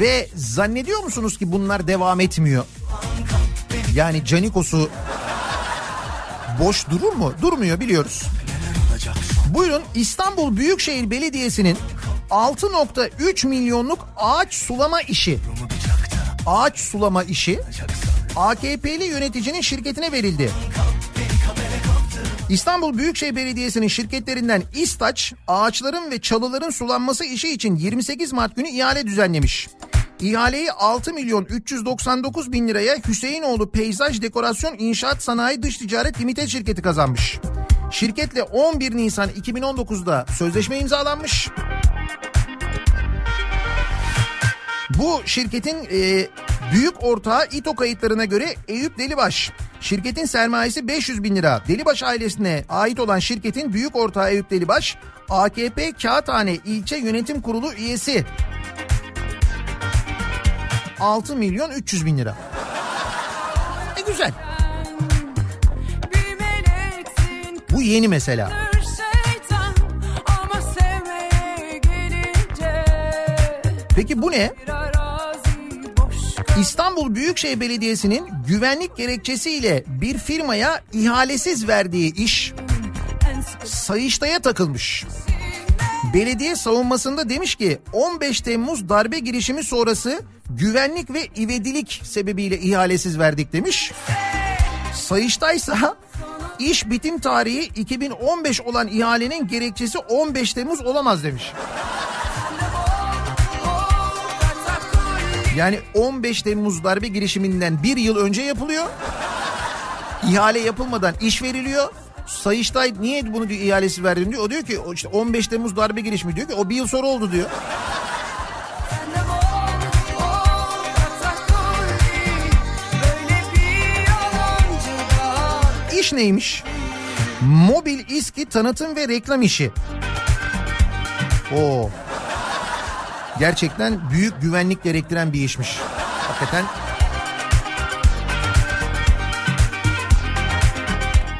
Ve zannediyor musunuz ki bunlar devam etmiyor? Yani Canikos'u boş durur mu? Durmuyor biliyoruz. Buyurun İstanbul Büyükşehir Belediyesi'nin 6.3 milyonluk ağaç sulama işi. Ağaç sulama işi AKP'li yöneticinin şirketine verildi. İstanbul Büyükşehir Belediyesi'nin şirketlerinden İstaç ağaçların ve çalıların sulanması işi için 28 Mart günü ihale düzenlemiş. İhaleyi 6 milyon 399 bin liraya Hüseyinoğlu Peyzaj Dekorasyon İnşaat Sanayi Dış Ticaret Limited şirketi kazanmış. Şirketle 11 Nisan 2019'da sözleşme imzalanmış. Bu şirketin e, büyük ortağı İTO kayıtlarına göre Eyüp Delibaş. Şirketin sermayesi 500 bin lira. Delibaş ailesine ait olan şirketin büyük ortağı Eyüp Delibaş, AKP Kağıthane İlçe Yönetim Kurulu üyesi. 6 milyon 300 bin lira. E güzel. Bu yeni mesela. Peki bu ne? İstanbul Büyükşehir Belediyesi'nin güvenlik gerekçesiyle bir firmaya ihalesiz verdiği iş Sayıştay'a takılmış. Belediye savunmasında demiş ki 15 Temmuz darbe girişimi sonrası güvenlik ve ivedilik sebebiyle ihalesiz verdik demiş. Sayıştay ise iş bitim tarihi 2015 olan ihalenin gerekçesi 15 Temmuz olamaz demiş. Yani 15 Temmuz darbe girişiminden bir yıl önce yapılıyor. İhale yapılmadan iş veriliyor. Sayıştay niye bunu diyor ihalesi verdin diyor. O diyor ki işte 15 Temmuz darbe girişimi diyor ki o bir yıl sonra oldu diyor. İş neymiş? Mobil İSKİ tanıtım ve reklam işi. Oo. Gerçekten büyük güvenlik gerektiren bir işmiş. Hakikaten.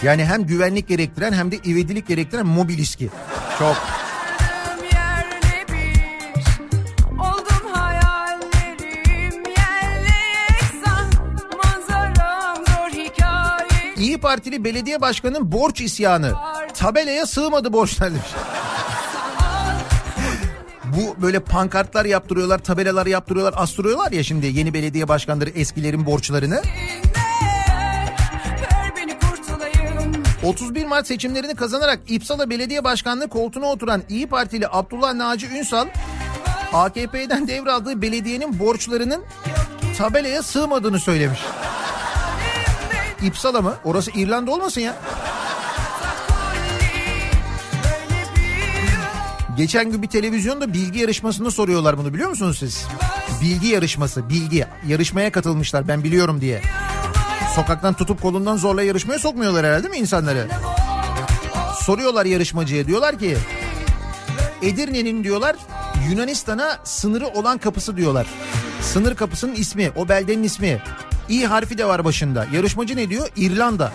Yani hem güvenlik gerektiren hem de ivedilik gerektiren mobil İSKİ. Çok. İyi Partili belediye başkanının borç isyanı. Tabelaya sığmadı borçlar demiş. Bu böyle pankartlar yaptırıyorlar, tabelalar yaptırıyorlar, astırıyorlar ya şimdi yeni belediye başkanları eskilerin borçlarını. Ver beni kurtulayım 31 Mart seçimlerini kazanarak İpsala Belediye Başkanlığı koltuğuna oturan İyi Partili Abdullah Naci Ünsal AKP'den devraldığı belediyenin borçlarının tabelaya sığmadığını söylemiş. İpsala mı? Orası İrlanda olmasın ya? Geçen gün bir televizyonda bilgi yarışmasında soruyorlar bunu biliyor musunuz siz? Bilgi yarışması, bilgi. Yarışmaya katılmışlar ben biliyorum diye. Sokaktan tutup kolundan zorla yarışmaya sokmuyorlar herhalde mi insanları? Soruyorlar yarışmacıya diyorlar ki Edirne'nin diyorlar Yunanistan'a sınırı olan kapısı diyorlar. Sınır kapısının ismi, o beldenin ismi. İ harfi de var başında. Yarışmacı ne diyor? İrlanda.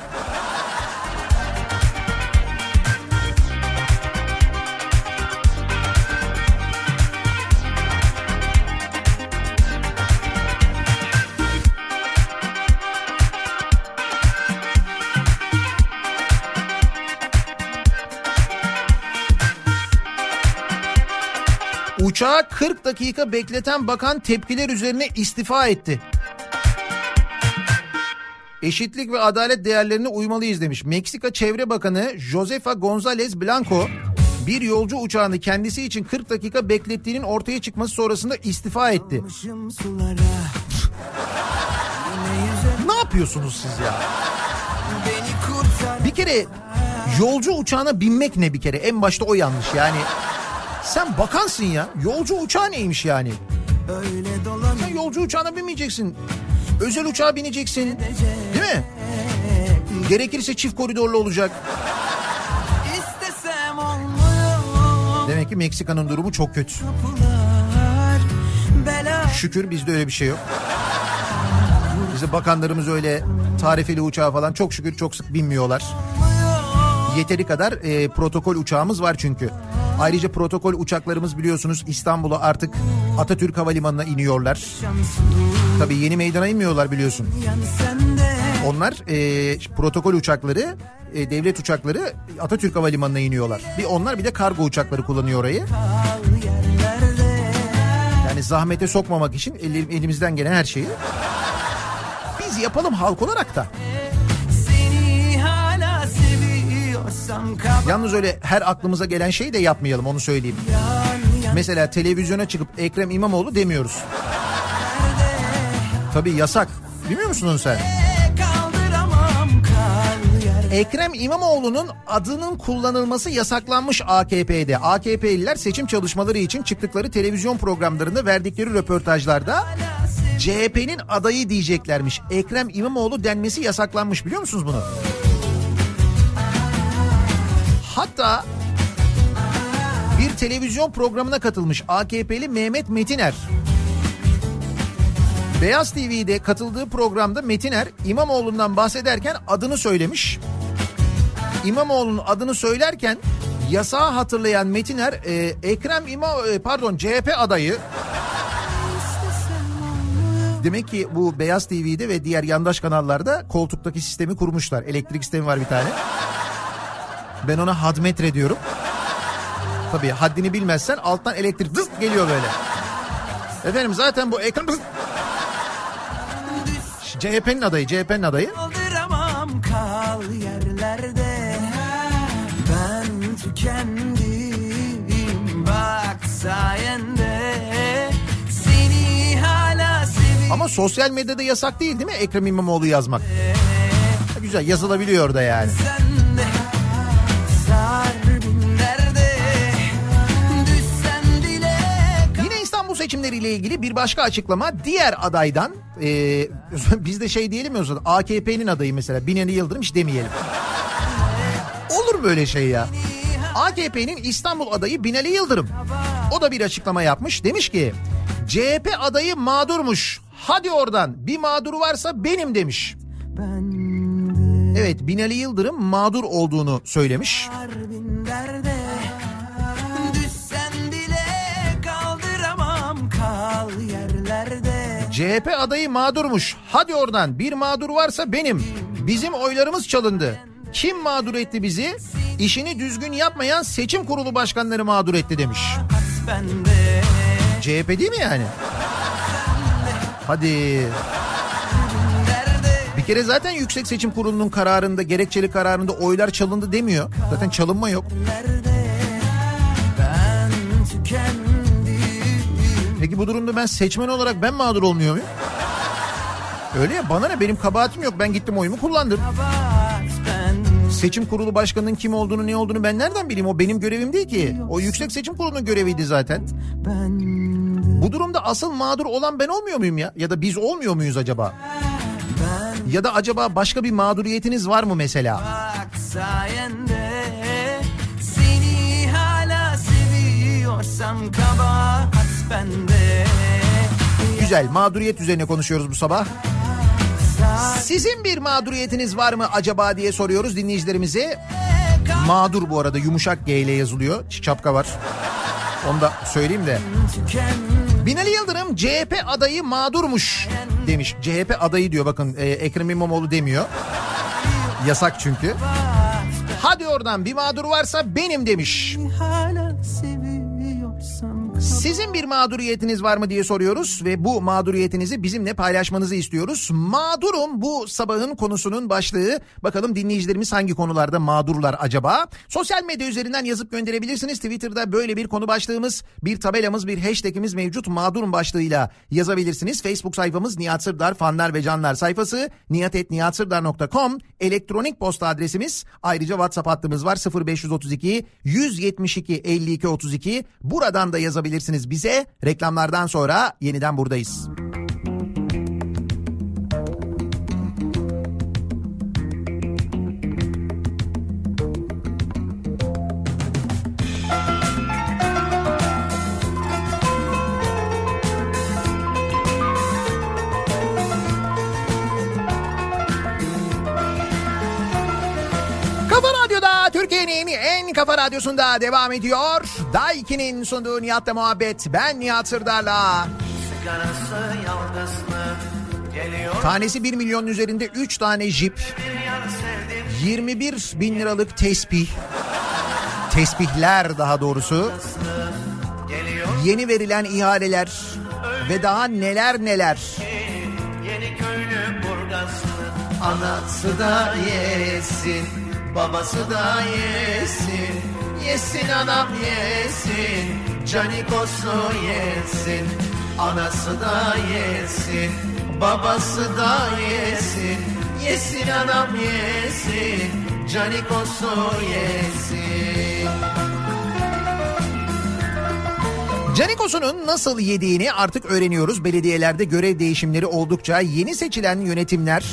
Uçağı 40 dakika bekleten bakan tepkiler üzerine istifa etti. Eşitlik ve adalet değerlerine uymalıyız demiş. Meksika Çevre Bakanı Josefa González Blanco bir yolcu uçağını kendisi için 40 dakika beklettiğinin ortaya çıkması sonrasında istifa etti. ne yapıyorsunuz siz ya? Bir kere yolcu uçağına binmek ne bir kere? En başta o yanlış yani. Sen bakansın ya. Yolcu uçağı neymiş yani? Sen yolcu uçağına binmeyeceksin. Özel uçağa bineceksin. Değil mi? Gerekirse çift koridorlu olacak. Demek ki Meksika'nın durumu çok kötü. Şükür bizde öyle bir şey yok. Bize bakanlarımız öyle tarifeli uçağa falan çok şükür çok sık binmiyorlar. Yeteri kadar e, protokol uçağımız var çünkü. Ayrıca protokol uçaklarımız biliyorsunuz İstanbul'a artık Atatürk Havalimanı'na iniyorlar. Tabii yeni meydana inmiyorlar biliyorsun. Onlar e, protokol uçakları, e, devlet uçakları Atatürk Havalimanı'na iniyorlar. Bir onlar bir de kargo uçakları kullanıyor orayı. Yani zahmete sokmamak için elim- elimizden gelen her şeyi biz yapalım halk olarak da. Yalnız öyle her aklımıza gelen şeyi de yapmayalım onu söyleyeyim. yan yan Mesela televizyona çıkıp Ekrem İmamoğlu demiyoruz. Tabii yasak. Bilmiyor musun onu sen? Ekrem İmamoğlu'nun adının kullanılması yasaklanmış AKP'de. AKP'liler seçim çalışmaları için çıktıkları televizyon programlarında verdikleri röportajlarda CHP'nin adayı diyeceklermiş. Ekrem İmamoğlu denmesi yasaklanmış biliyor musunuz bunu? Hatta bir televizyon programına katılmış AKP'li Mehmet Metiner. Beyaz TV'de katıldığı programda Metiner İmamoğlu'ndan bahsederken adını söylemiş. İmamoğlu'nun adını söylerken yasağı hatırlayan Metiner e, Ekrem İma e, pardon CHP adayı Demek ki bu Beyaz TV'de ve diğer yandaş kanallarda koltuktaki sistemi kurmuşlar. Elektrik sistemi var bir tane. Ben ona hadmetre diyorum. Tabii haddini bilmezsen alttan elektrik zıt geliyor böyle. Efendim zaten bu ekran CHP'nin adayı, CHP'nin adayı. kaldıramam kal yerlerde Ben tükendim bak sayende Seni hala seviyorum Ama sosyal medyada yasak değil değil mi Ekrem İmamoğlu yazmak? Güzel yazılabiliyor da yani. sende seçimleriyle ilgili bir başka açıklama diğer adaydan e, biz de şey diyelim ya AKP'nin adayı mesela Binali Yıldırım hiç demeyelim. Olur böyle şey ya. AKP'nin İstanbul adayı Binali Yıldırım. O da bir açıklama yapmış. Demiş ki CHP adayı mağdurmuş. Hadi oradan bir mağduru varsa benim demiş. Evet Binali Yıldırım mağdur olduğunu söylemiş. CHP adayı mağdurmuş. Hadi oradan bir mağdur varsa benim. Bizim oylarımız çalındı. Kim mağdur etti bizi? İşini düzgün yapmayan seçim kurulu başkanları mağdur etti demiş. CHP değil mi yani? Hadi. Bir kere zaten Yüksek Seçim Kurulu'nun kararında, gerekçeli kararında oylar çalındı demiyor. Zaten çalınma yok. Ben tükendim Peki bu durumda ben seçmen olarak ben mağdur olmuyor muyum? Öyle ya bana ne benim kabahatim yok. Ben gittim oyumu kullandım. Seçim kurulu başkanının kim olduğunu ne olduğunu ben nereden bileyim? O benim görevim değil ki. O Yüksek Seçim Kurulu'nun göreviydi zaten. Bu durumda asıl mağdur olan ben olmuyor muyum ya? Ya da biz olmuyor muyuz acaba? Ya da acaba başka bir mağduriyetiniz var mı mesela? seni hala seviyorsam kabahat bende Güzel mağduriyet üzerine konuşuyoruz bu sabah. Sizin bir mağduriyetiniz var mı acaba diye soruyoruz dinleyicilerimize. Mağdur bu arada yumuşak G ile yazılıyor. Çapka var. Onu da söyleyeyim de. Binali Yıldırım CHP adayı mağdurmuş demiş. CHP adayı diyor bakın e, Ekrem İmamoğlu demiyor. Yasak çünkü. Hadi oradan bir mağdur varsa benim demiş. hala Sizin bir mağduriyetiniz var mı diye soruyoruz ve bu mağduriyetinizi bizimle paylaşmanızı istiyoruz. Mağdurum bu sabahın konusunun başlığı. Bakalım dinleyicilerimiz hangi konularda mağdurlar acaba? Sosyal medya üzerinden yazıp gönderebilirsiniz. Twitter'da böyle bir konu başlığımız, bir tabelamız, bir hashtagimiz mevcut. Mağdurum başlığıyla yazabilirsiniz. Facebook sayfamız Nihat Sırdar fanlar ve canlar sayfası nihatetnihatsırdar.com elektronik posta adresimiz. Ayrıca WhatsApp hattımız var 0532 172 52 32. Buradan da yazabilirsiniz bize. Reklamlardan sonra yeniden buradayız. Kafa radyosunda devam ediyor. Daiki'nin sunduğu Nihat'la muhabbet. Ben Nihat Sırdar'la. Tanesi 1 milyonun üzerinde 3 tane jip, bir yar sevdim 21 bin liralık tesbih, tesbihler daha doğrusu, yeni verilen ihaleler ve daha neler neler. yeni köylü burgazlı anası da yesin babası da yesin yesin anam yesin canikosu yesin anası da yesin babası da yesin yesin anam yesin canikosu yesin Canikos'un nasıl yediğini artık öğreniyoruz. Belediyelerde görev değişimleri oldukça yeni seçilen yönetimler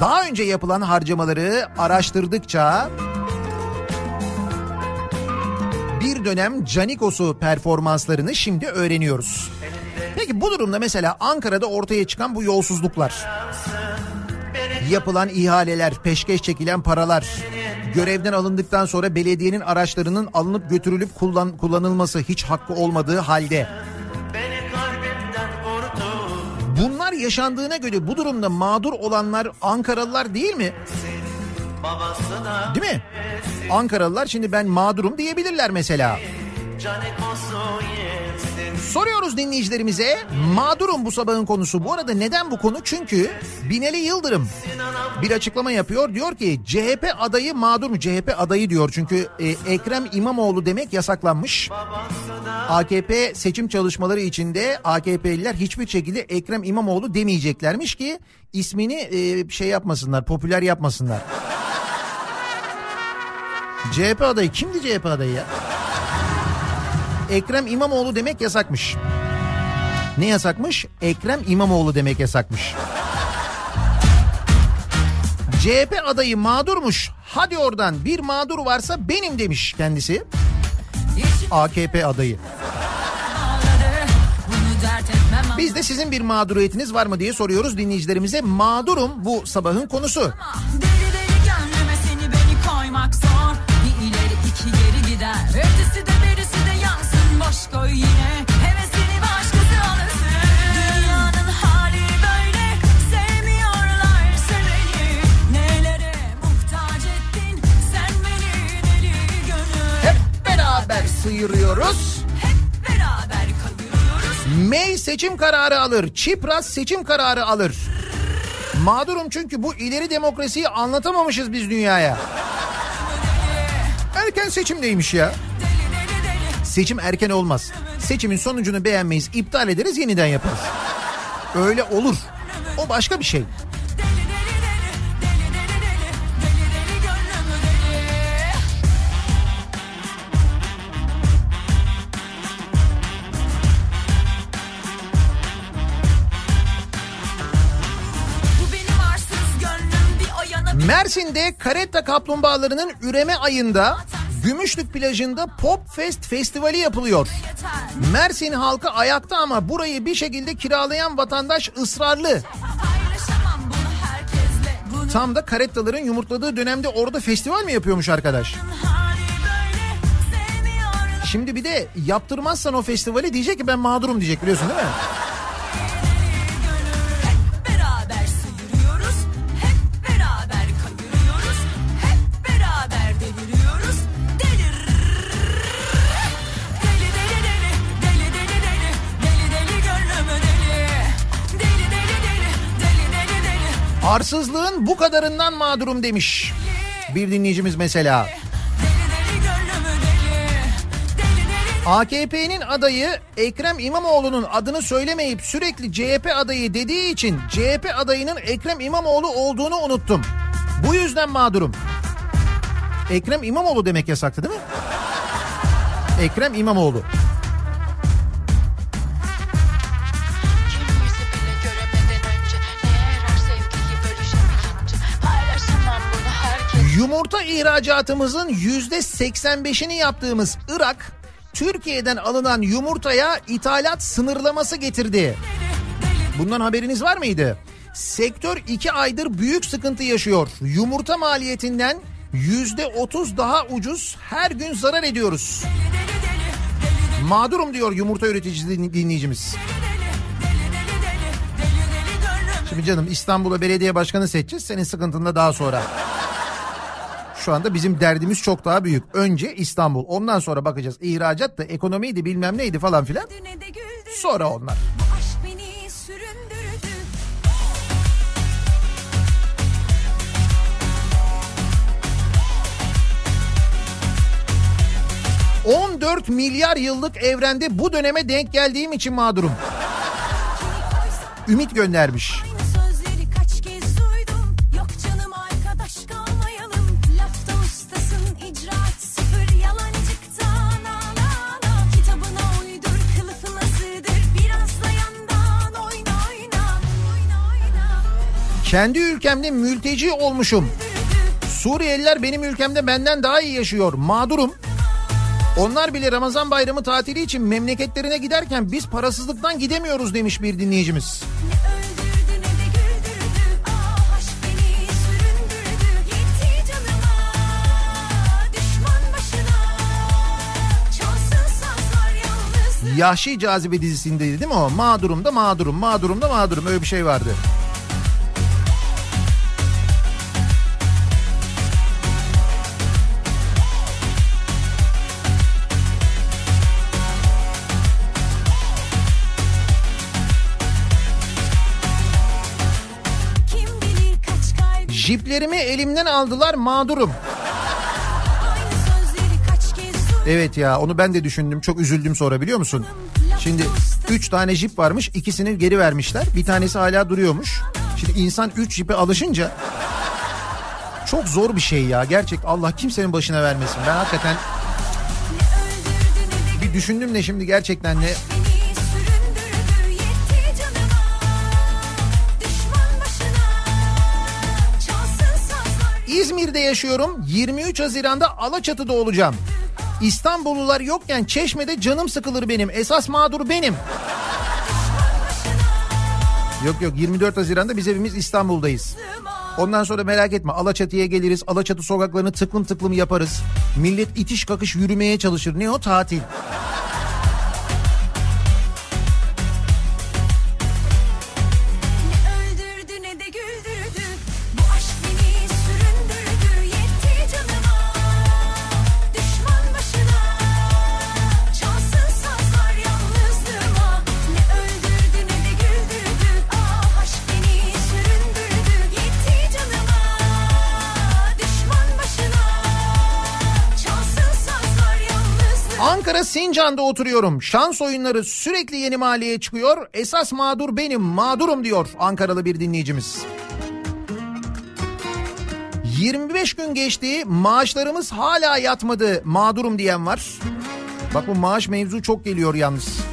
daha önce yapılan harcamaları araştırdıkça bir dönem Canikos'u performanslarını şimdi öğreniyoruz. Peki bu durumda mesela Ankara'da ortaya çıkan bu yolsuzluklar, yapılan ihaleler, peşkeş çekilen paralar, görevden alındıktan sonra belediyenin araçlarının alınıp götürülüp kullan, kullanılması hiç hakkı olmadığı halde bunlar yaşandığına göre bu durumda mağdur olanlar Ankaralılar değil mi? Değil mi? Ankaralılar şimdi ben mağdurum diyebilirler mesela. yesin Soruyoruz dinleyicilerimize mağdurum bu sabahın konusu. Bu arada neden bu konu? Çünkü Binali Yıldırım bir açıklama yapıyor. Diyor ki CHP adayı mağdur mu? CHP adayı diyor çünkü e, Ekrem İmamoğlu demek yasaklanmış. AKP seçim çalışmaları içinde AKP'liler hiçbir şekilde Ekrem İmamoğlu demeyeceklermiş ki ismini e, şey yapmasınlar, popüler yapmasınlar. CHP adayı kimdi CHP adayı ya? Ekrem İmamoğlu demek yasakmış. Ne yasakmış? Ekrem İmamoğlu demek yasakmış. CHP adayı mağdurmuş. Hadi oradan bir mağdur varsa benim demiş kendisi. AKP adayı. Biz de sizin bir mağduriyetiniz var mı diye soruyoruz dinleyicilerimize. Mağdurum bu sabahın konusu. Deli deli seni beni koymak zor Bir ileri iki geri gider Ötesi koy yine Hevesini başkası alırsın Dünyanın hali böyle Sevmiyorlar seveni Nelere muhtaç ettin Sen beni deli gönül Hep beraber sıyırıyoruz. Hep beraber kayıyoruz May seçim kararı alır. Çipras seçim kararı alır. Mağdurum çünkü bu ileri demokrasiyi anlatamamışız biz dünyaya. Erken seçimdeymiş ya. Seçim erken olmaz. Seçimin sonucunu beğenmeyiz, iptal ederiz, yeniden yaparız. Öyle olur. O başka bir şey. Mersin'de karetta kaplumbağalarının üreme ayında Gümüşlük plajında Pop Fest festivali yapılıyor. Mersin halkı ayakta ama burayı bir şekilde kiralayan vatandaş ısrarlı. Tam da karettaların yumurtladığı dönemde orada festival mi yapıyormuş arkadaş? Şimdi bir de yaptırmazsan o festivali diyecek ki ben mağdurum diyecek biliyorsun değil mi? Arsızlığın bu kadarından mağdurum demiş. Bir dinleyicimiz mesela. AKP'nin adayı Ekrem İmamoğlu'nun adını söylemeyip sürekli CHP adayı dediği için CHP adayının Ekrem İmamoğlu olduğunu unuttum. Bu yüzden mağdurum. Ekrem İmamoğlu demek yasaktı değil mi? Ekrem İmamoğlu. Yumurta ihracatımızın yüzde 85'ini yaptığımız Irak, Türkiye'den alınan yumurtaya ithalat sınırlaması getirdi. Bundan haberiniz var mıydı? Sektör 2 aydır büyük sıkıntı yaşıyor. Yumurta maliyetinden yüzde 30 daha ucuz her gün zarar ediyoruz. Mağdurum diyor yumurta üreticisi din- dinleyicimiz. Şimdi canım İstanbul'a belediye başkanı seçeceğiz. Senin sıkıntın da daha sonra. Şu anda bizim derdimiz çok daha büyük. Önce İstanbul. Ondan sonra bakacağız. İhracat da ekonomiydi bilmem neydi falan filan. Sonra onlar. Bu aşk beni süründürdü. 14 milyar yıllık evrende bu döneme denk geldiğim için mağdurum. Ümit göndermiş. Kendi ülkemde mülteci olmuşum. Suriyeliler benim ülkemde benden daha iyi yaşıyor. Mağdurum. Onlar bile Ramazan bayramı tatili için memleketlerine giderken biz parasızlıktan gidemiyoruz demiş bir dinleyicimiz. Ah. Yahşi Cazibe dizisindeydi değil mi o? Mağdurum da mağdurum, mağdurum da mağdurum öyle bir şey vardı. Jiplerimi elimden aldılar mağdurum. Evet ya onu ben de düşündüm çok üzüldüm sonra biliyor musun? Şimdi 3 tane jip varmış ikisini geri vermişler bir tanesi hala duruyormuş. Şimdi insan 3 jipe alışınca çok zor bir şey ya gerçek Allah kimsenin başına vermesin. Ben hakikaten bir düşündüm de şimdi gerçekten ne İzmir'de yaşıyorum 23 Haziran'da Alaçatı'da olacağım. İstanbullular yokken Çeşme'de canım sıkılır benim. Esas mağdur benim. Yok yok 24 Haziran'da biz hepimiz İstanbul'dayız. Ondan sonra merak etme Alaçatı'ya geliriz. Alaçatı sokaklarını tıklım tıklım yaparız. Millet itiş kakış yürümeye çalışır. Ne o tatil. Ankara Sincan'da oturuyorum. Şans oyunları sürekli yeni mahalleye çıkıyor. Esas mağdur benim, mağdurum diyor Ankaralı bir dinleyicimiz. 25 gün geçti, maaşlarımız hala yatmadı, mağdurum diyen var. Bak bu maaş mevzu çok geliyor yalnız.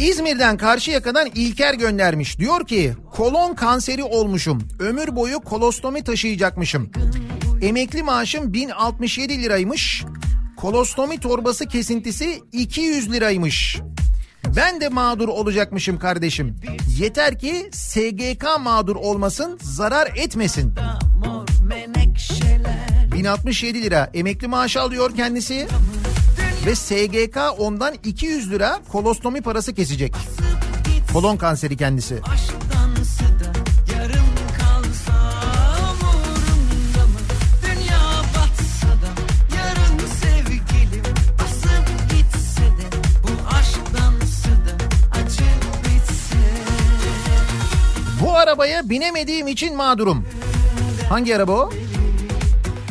İzmir'den Karşıyaka'dan İlker göndermiş. Diyor ki kolon kanseri olmuşum. Ömür boyu kolostomi taşıyacakmışım. Emekli maaşım 1067 liraymış. Kolostomi torbası kesintisi 200 liraymış. Ben de mağdur olacakmışım kardeşim. Yeter ki SGK mağdur olmasın, zarar etmesin. mor menekşeler 1067 lira emekli maaşı alıyor kendisi ve SGK ondan 200 lira kolostomi parası kesecek. Kolon kanseri kendisi. Bu arabaya binemediğim için mağdurum. Hangi araba o?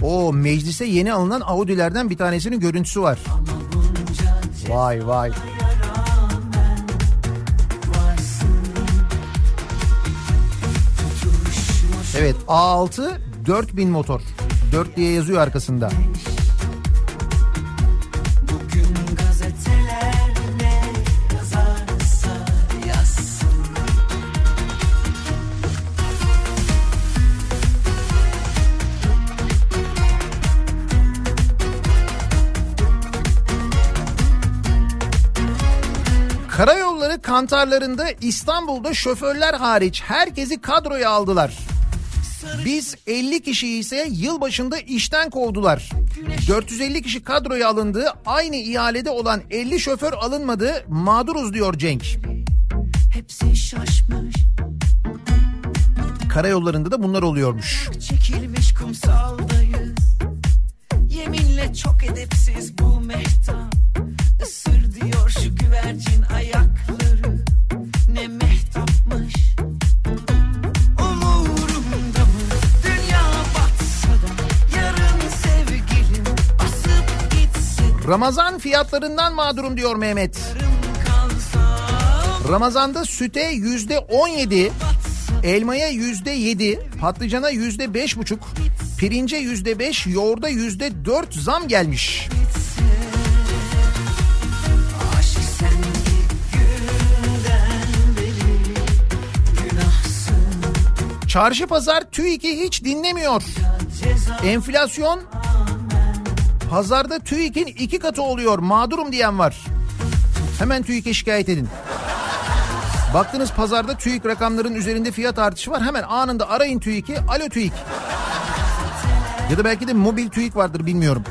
O meclise yeni alınan Audi'lerden bir tanesinin görüntüsü var. Vay vay. Evet A6 4000 motor. 4 diye yazıyor arkasında. Karayolları kantarlarında İstanbul'da şoförler hariç herkesi kadroya aldılar. Biz 50 kişiyi ise yılbaşında işten kovdular. 450 kişi kadroya alındı. Aynı ihalede olan 50 şoför alınmadı. Mağduruz diyor Cenk. Hepsi şaşmış, Karayollarında da bunlar oluyormuş. çekilmiş kumsaldayız. Yeminle çok edepsiz bu mehtap. Ramazan fiyatlarından mağdurum diyor Mehmet. Ramazanda süte yüzde 17, elmaya yüzde 7, patlıcana yüzde beş buçuk, pirince yüzde 5, yoğurda yüzde 4 zam gelmiş. Çarşı pazar TÜİK'i hiç dinlemiyor. Enflasyon pazarda TÜİK'in iki katı oluyor mağdurum diyen var. Hemen TÜİK'e şikayet edin. Baktınız pazarda TÜİK rakamların üzerinde fiyat artışı var. Hemen anında arayın TÜİK'i. Alo TÜİK. Ya da belki de mobil TÜİK vardır bilmiyorum.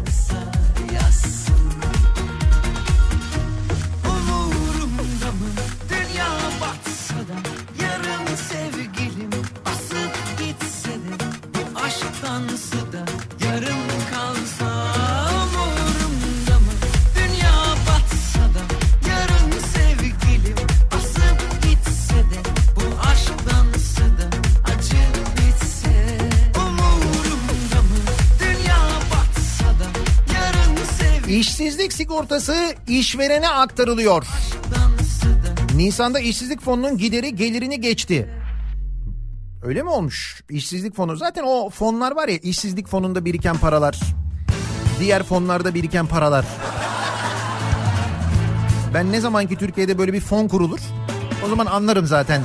İşsizlik sigortası işverene aktarılıyor. Nisan'da işsizlik fonunun gideri gelirini geçti. Öyle mi olmuş? İşsizlik fonu. Zaten o fonlar var ya işsizlik fonunda biriken paralar. Diğer fonlarda biriken paralar. Ben ne zamanki Türkiye'de böyle bir fon kurulur o zaman anlarım zaten.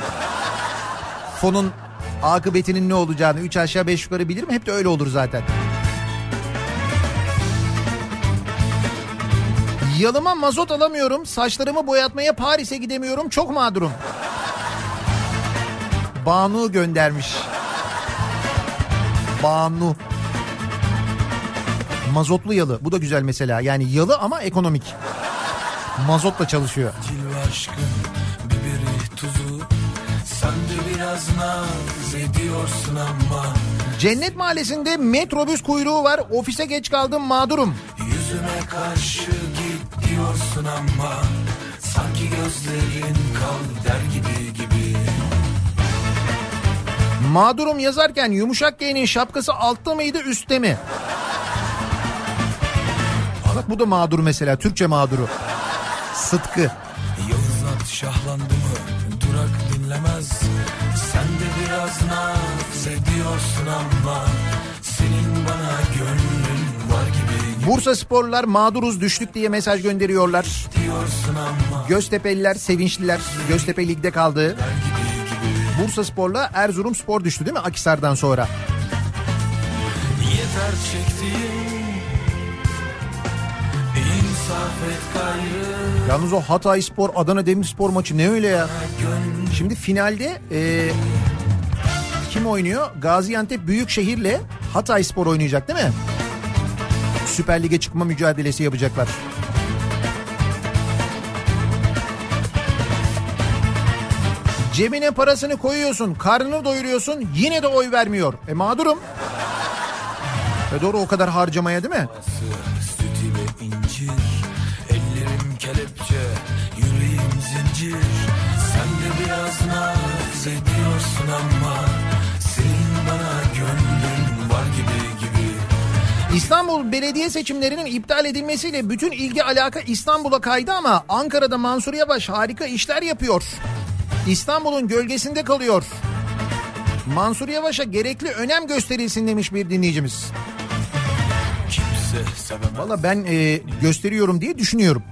Fonun akıbetinin ne olacağını 3 aşağı 5 yukarı bilirim. Hep de öyle olur zaten. Yalıma mazot alamıyorum. Saçlarımı boyatmaya Paris'e gidemiyorum. Çok mağdurum. Banu göndermiş. Banu. Mazotlu yalı. Bu da güzel mesela. Yani yalı ama ekonomik. Mazotla çalışıyor. Cilve aşkın biberi tuzu Sen de biraz naz ediyorsun ama Cennet Mahallesi'nde metrobüs kuyruğu var. Ofise geç kaldım mağdurum. Yüzüme karşı diyorsun ama Sanki gözlerin kal der gibi gibi Mağdurum yazarken yumuşak G'nin şapkası altta mıydı üstte mi? Bak bu da mağdur mesela. Türkçe mağduru. Sıtkı. At şahlandı mı durak dinlemez Sen de biraz naz ediyorsun ama Senin bana Bursa sporlular mağduruz düştük diye mesaj gönderiyorlar. Göztepe'liler sevinçliler. Göztepe ligde kaldı. Bursa sporla Erzurum spor düştü değil mi Akisar'dan sonra? Yeter çektiğim Yalnız o Hatay Spor Adana Demirspor maçı ne öyle ya? Şimdi finalde e, kim oynuyor? Gaziantep Büyükşehir'le Hatay Spor oynayacak değil mi? Süper Lig'e çıkma mücadelesi yapacaklar. Cebine parasını koyuyorsun, karnını doyuruyorsun yine de oy vermiyor. E mağdurum. E doğru o kadar harcamaya değil mi? Sen de biraz naz ediyorsun ama İstanbul belediye seçimlerinin iptal edilmesiyle bütün ilgi alaka İstanbul'a kaydı ama Ankara'da Mansur Yavaş harika işler yapıyor. İstanbul'un gölgesinde kalıyor. Mansur Yavaş'a gerekli önem gösterilsin demiş bir dinleyicimiz. Valla ben e, gösteriyorum diye düşünüyorum.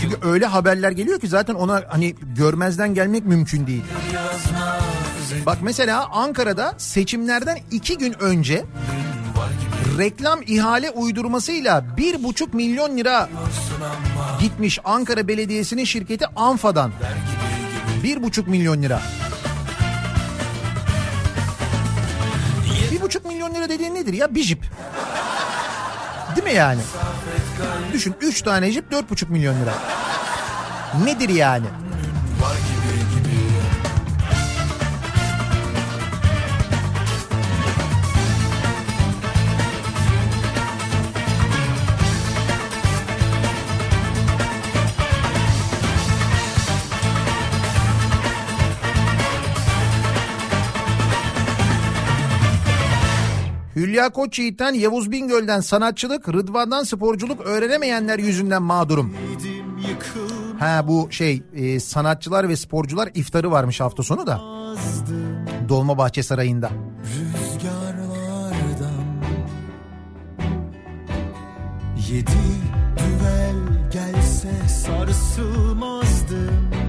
Çünkü öyle haberler geliyor ki zaten ona hani görmezden gelmek mümkün değil. Bak mesela Ankara'da seçimlerden iki gün önce reklam ihale uydurmasıyla bir buçuk milyon lira gitmiş Ankara Belediyesi'nin şirketi Anfa'dan. Bir buçuk milyon lira. Bir buçuk milyon lira dediğin nedir ya? Bir jip. Değil mi yani? Düşün üç tane jip dört buçuk milyon lira. Nedir yani? Hülya Koçyiğit'ten Yavuz Bingöl'den sanatçılık, Rıdvan'dan sporculuk öğrenemeyenler yüzünden mağdurum. Ha bu şey e, sanatçılar ve sporcular iftarı varmış hafta sonu da. Dolmabahçe Sarayı'nda. Yedi düvel gelse sarsılmazdım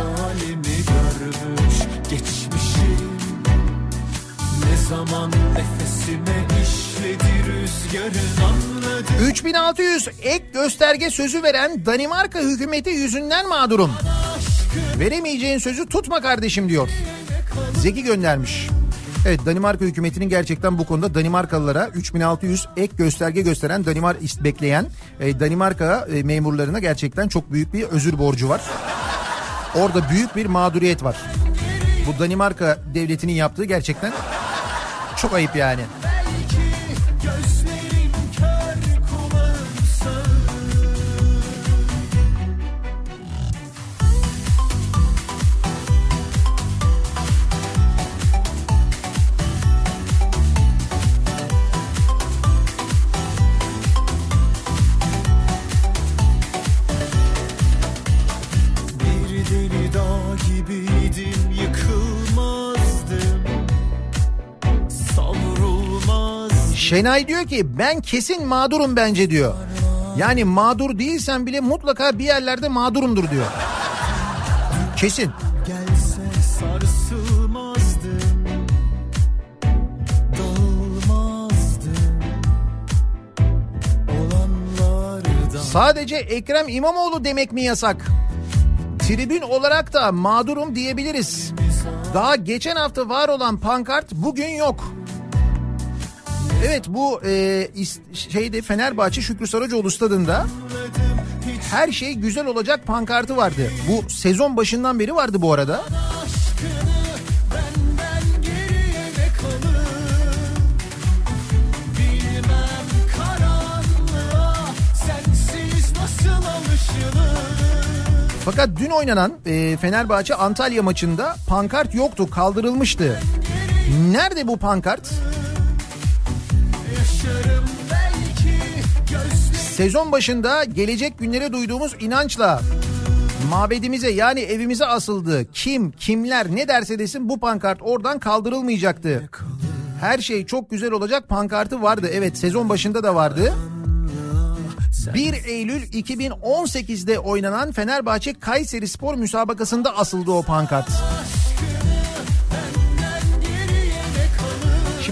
alimi zalimi görmüş geçmişim ne zaman nefesime işledi rüzgarın anladım 3600 ek gösterge sözü veren Danimarka hükümeti yüzünden mağdurum. Veremeyeceğin sözü tutma kardeşim diyor. Zeki göndermiş. Evet Danimarka hükümetinin gerçekten bu konuda Danimarkalılara 3600 ek gösterge gösteren Danimar bekleyen e, Danimarka e, memurlarına gerçekten çok büyük bir özür borcu var. Orada büyük bir mağduriyet var. Bu Danimarka devletinin yaptığı gerçekten çok ayıp yani. Şenay diyor ki ben kesin mağdurum bence diyor. Yani mağdur değilsen bile mutlaka bir yerlerde mağdurumdur diyor. Kesin. Sadece Ekrem İmamoğlu demek mi yasak? Tribün olarak da mağdurum diyebiliriz. Daha geçen hafta var olan pankart bugün yok. Evet bu e, şeyde Fenerbahçe Şükrü Saracoğlu stadında her şey güzel olacak pankartı vardı. Bu sezon başından beri vardı bu arada. Fakat dün oynanan e, Fenerbahçe Antalya maçında pankart yoktu, kaldırılmıştı. Nerede bu pankart? Sezon başında gelecek günlere duyduğumuz inançla mabedimize yani evimize asıldı. Kim, kimler ne derse desin bu pankart oradan kaldırılmayacaktı. Her şey çok güzel olacak pankartı vardı. Evet sezon başında da vardı. 1 Eylül 2018'de oynanan Fenerbahçe Kayseri Spor müsabakasında asıldı o pankart.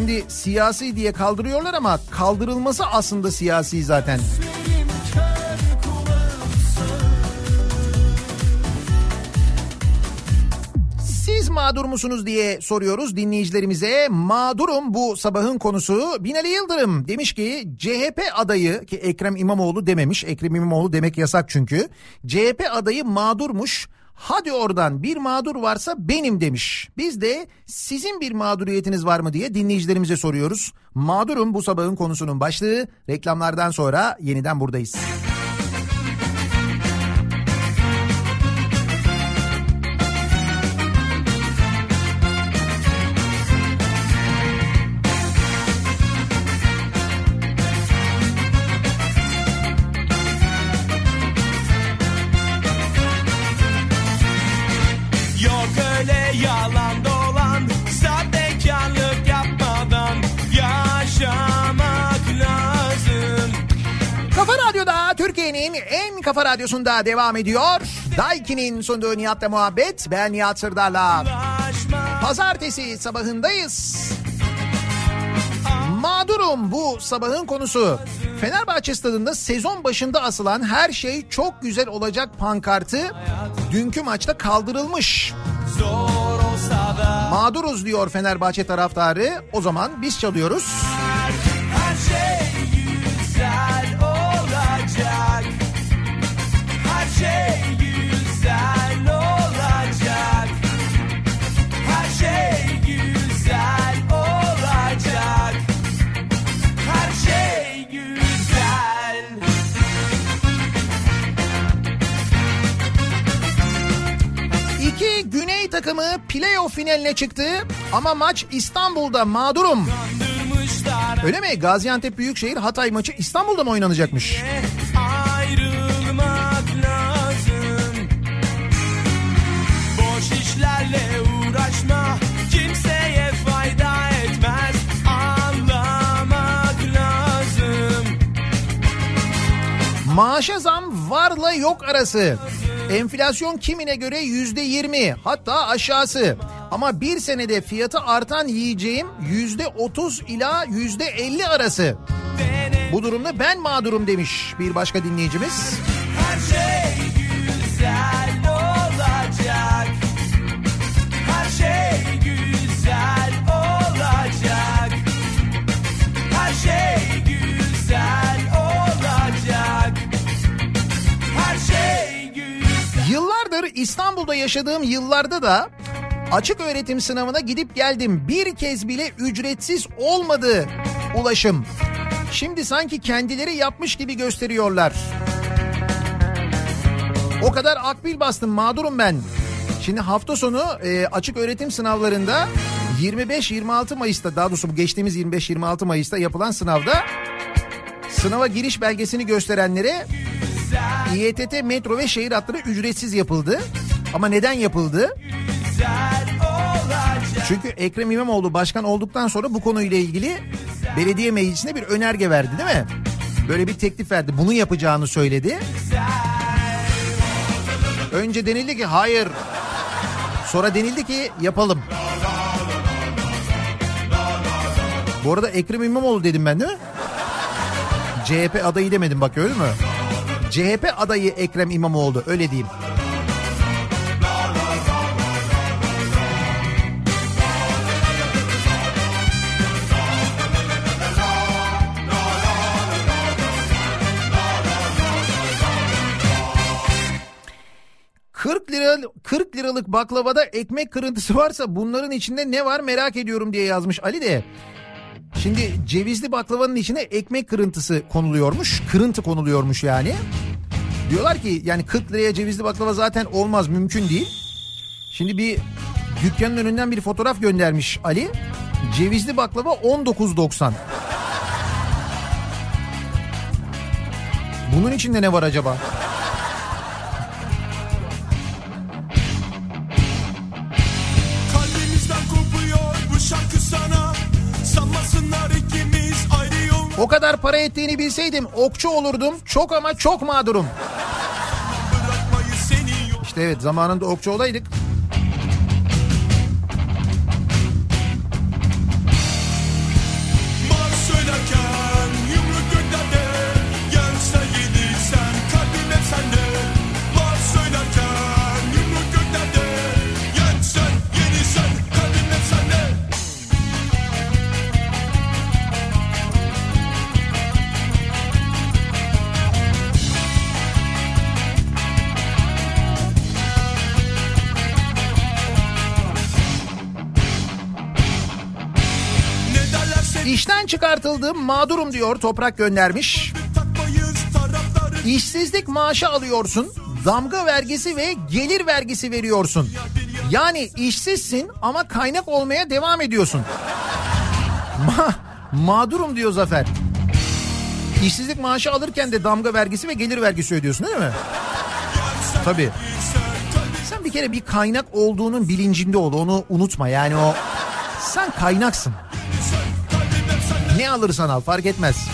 Şimdi siyasi diye kaldırıyorlar ama kaldırılması aslında siyasi zaten. Siz mağdur musunuz diye soruyoruz dinleyicilerimize. Mağdurum bu sabahın konusu. Binali Yıldırım demiş ki CHP adayı ki Ekrem İmamoğlu dememiş. Ekrem İmamoğlu demek yasak çünkü. CHP adayı mağdurmuş. Hadi oradan bir mağdur varsa benim demiş. Biz de sizin bir mağduriyetiniz var mı diye dinleyicilerimize soruyoruz. Mağdurum bu sabahın konusunun başlığı. Reklamlardan sonra yeniden buradayız. Yok kafa radyosunda devam ediyor. Daiki'nin sunduğu Nihat'la muhabbet. Ben Nihat Sırdar'la. Pazartesi sabahındayız. Mağdurum bu sabahın konusu. Fenerbahçe stadında sezon başında asılan her şey çok güzel olacak pankartı dünkü maçta kaldırılmış. Mağduruz diyor Fenerbahçe taraftarı. O zaman biz çalıyoruz. Takımı playoff finaline çıktı ama maç İstanbul'da mağdurum. Öyle mi? Gaziantep Büyükşehir Hatay maçı İstanbul'da mı oynanacakmış? ayrılmak lazım Boş işlerle uğraşma kimseye fayda etmez Anlamak lazım Maaşa zam varla yok arası. Enflasyon kimine göre yüzde yirmi hatta aşağısı. Ama bir senede fiyatı artan yiyeceğim yüzde otuz ila yüzde elli arası. Bu durumda ben mağdurum demiş bir başka dinleyicimiz. Her şey güzel İstanbul'da yaşadığım yıllarda da açık öğretim sınavına gidip geldim. Bir kez bile ücretsiz olmadı ulaşım. Şimdi sanki kendileri yapmış gibi gösteriyorlar. O kadar akbil bastım mağdurum ben. Şimdi hafta sonu e, açık öğretim sınavlarında 25-26 Mayıs'ta daha doğrusu bu geçtiğimiz 25-26 Mayıs'ta yapılan sınavda sınava giriş belgesini gösterenlere İETT metro ve şehir hatları ücretsiz yapıldı. Ama neden yapıldı? Çünkü Ekrem İmamoğlu başkan olduktan sonra bu konuyla ilgili belediye meclisine bir önerge verdi değil mi? Böyle bir teklif verdi. Bunu yapacağını söyledi. Önce denildi ki hayır. Sonra denildi ki yapalım. Bu arada Ekrem İmamoğlu dedim ben değil mi? CHP adayı demedim bak öyle mü? CHP adayı Ekrem İmamoğlu öyle diyeyim. ...40 lira 40 liralık baklavada ekmek kırıntısı varsa bunların içinde ne var merak ediyorum diye yazmış Ali de. Şimdi cevizli baklavanın içine ekmek kırıntısı konuluyormuş. Kırıntı konuluyormuş yani. Diyorlar ki yani 40 liraya cevizli baklava zaten olmaz mümkün değil. Şimdi bir dükkanın önünden bir fotoğraf göndermiş Ali. Cevizli baklava 19.90. Bunun içinde ne var acaba? Para ettiğini bilseydim okçu olurdum. Çok ama çok mağdurum. İşte evet zamanında okçu olaydık. Çıkartıldım mağdurum diyor toprak göndermiş. İşsizlik maaşı alıyorsun, damga vergisi ve gelir vergisi veriyorsun. Yani işsizsin ama kaynak olmaya devam ediyorsun. Ma mağdurum diyor Zafer. İşsizlik maaşı alırken de damga vergisi ve gelir vergisi ödüyorsun değil mi? Tabii. Sen bir kere bir kaynak olduğunun bilincinde ol. Onu unutma. Yani o sen kaynaksın. Ne alırsan al fark etmez.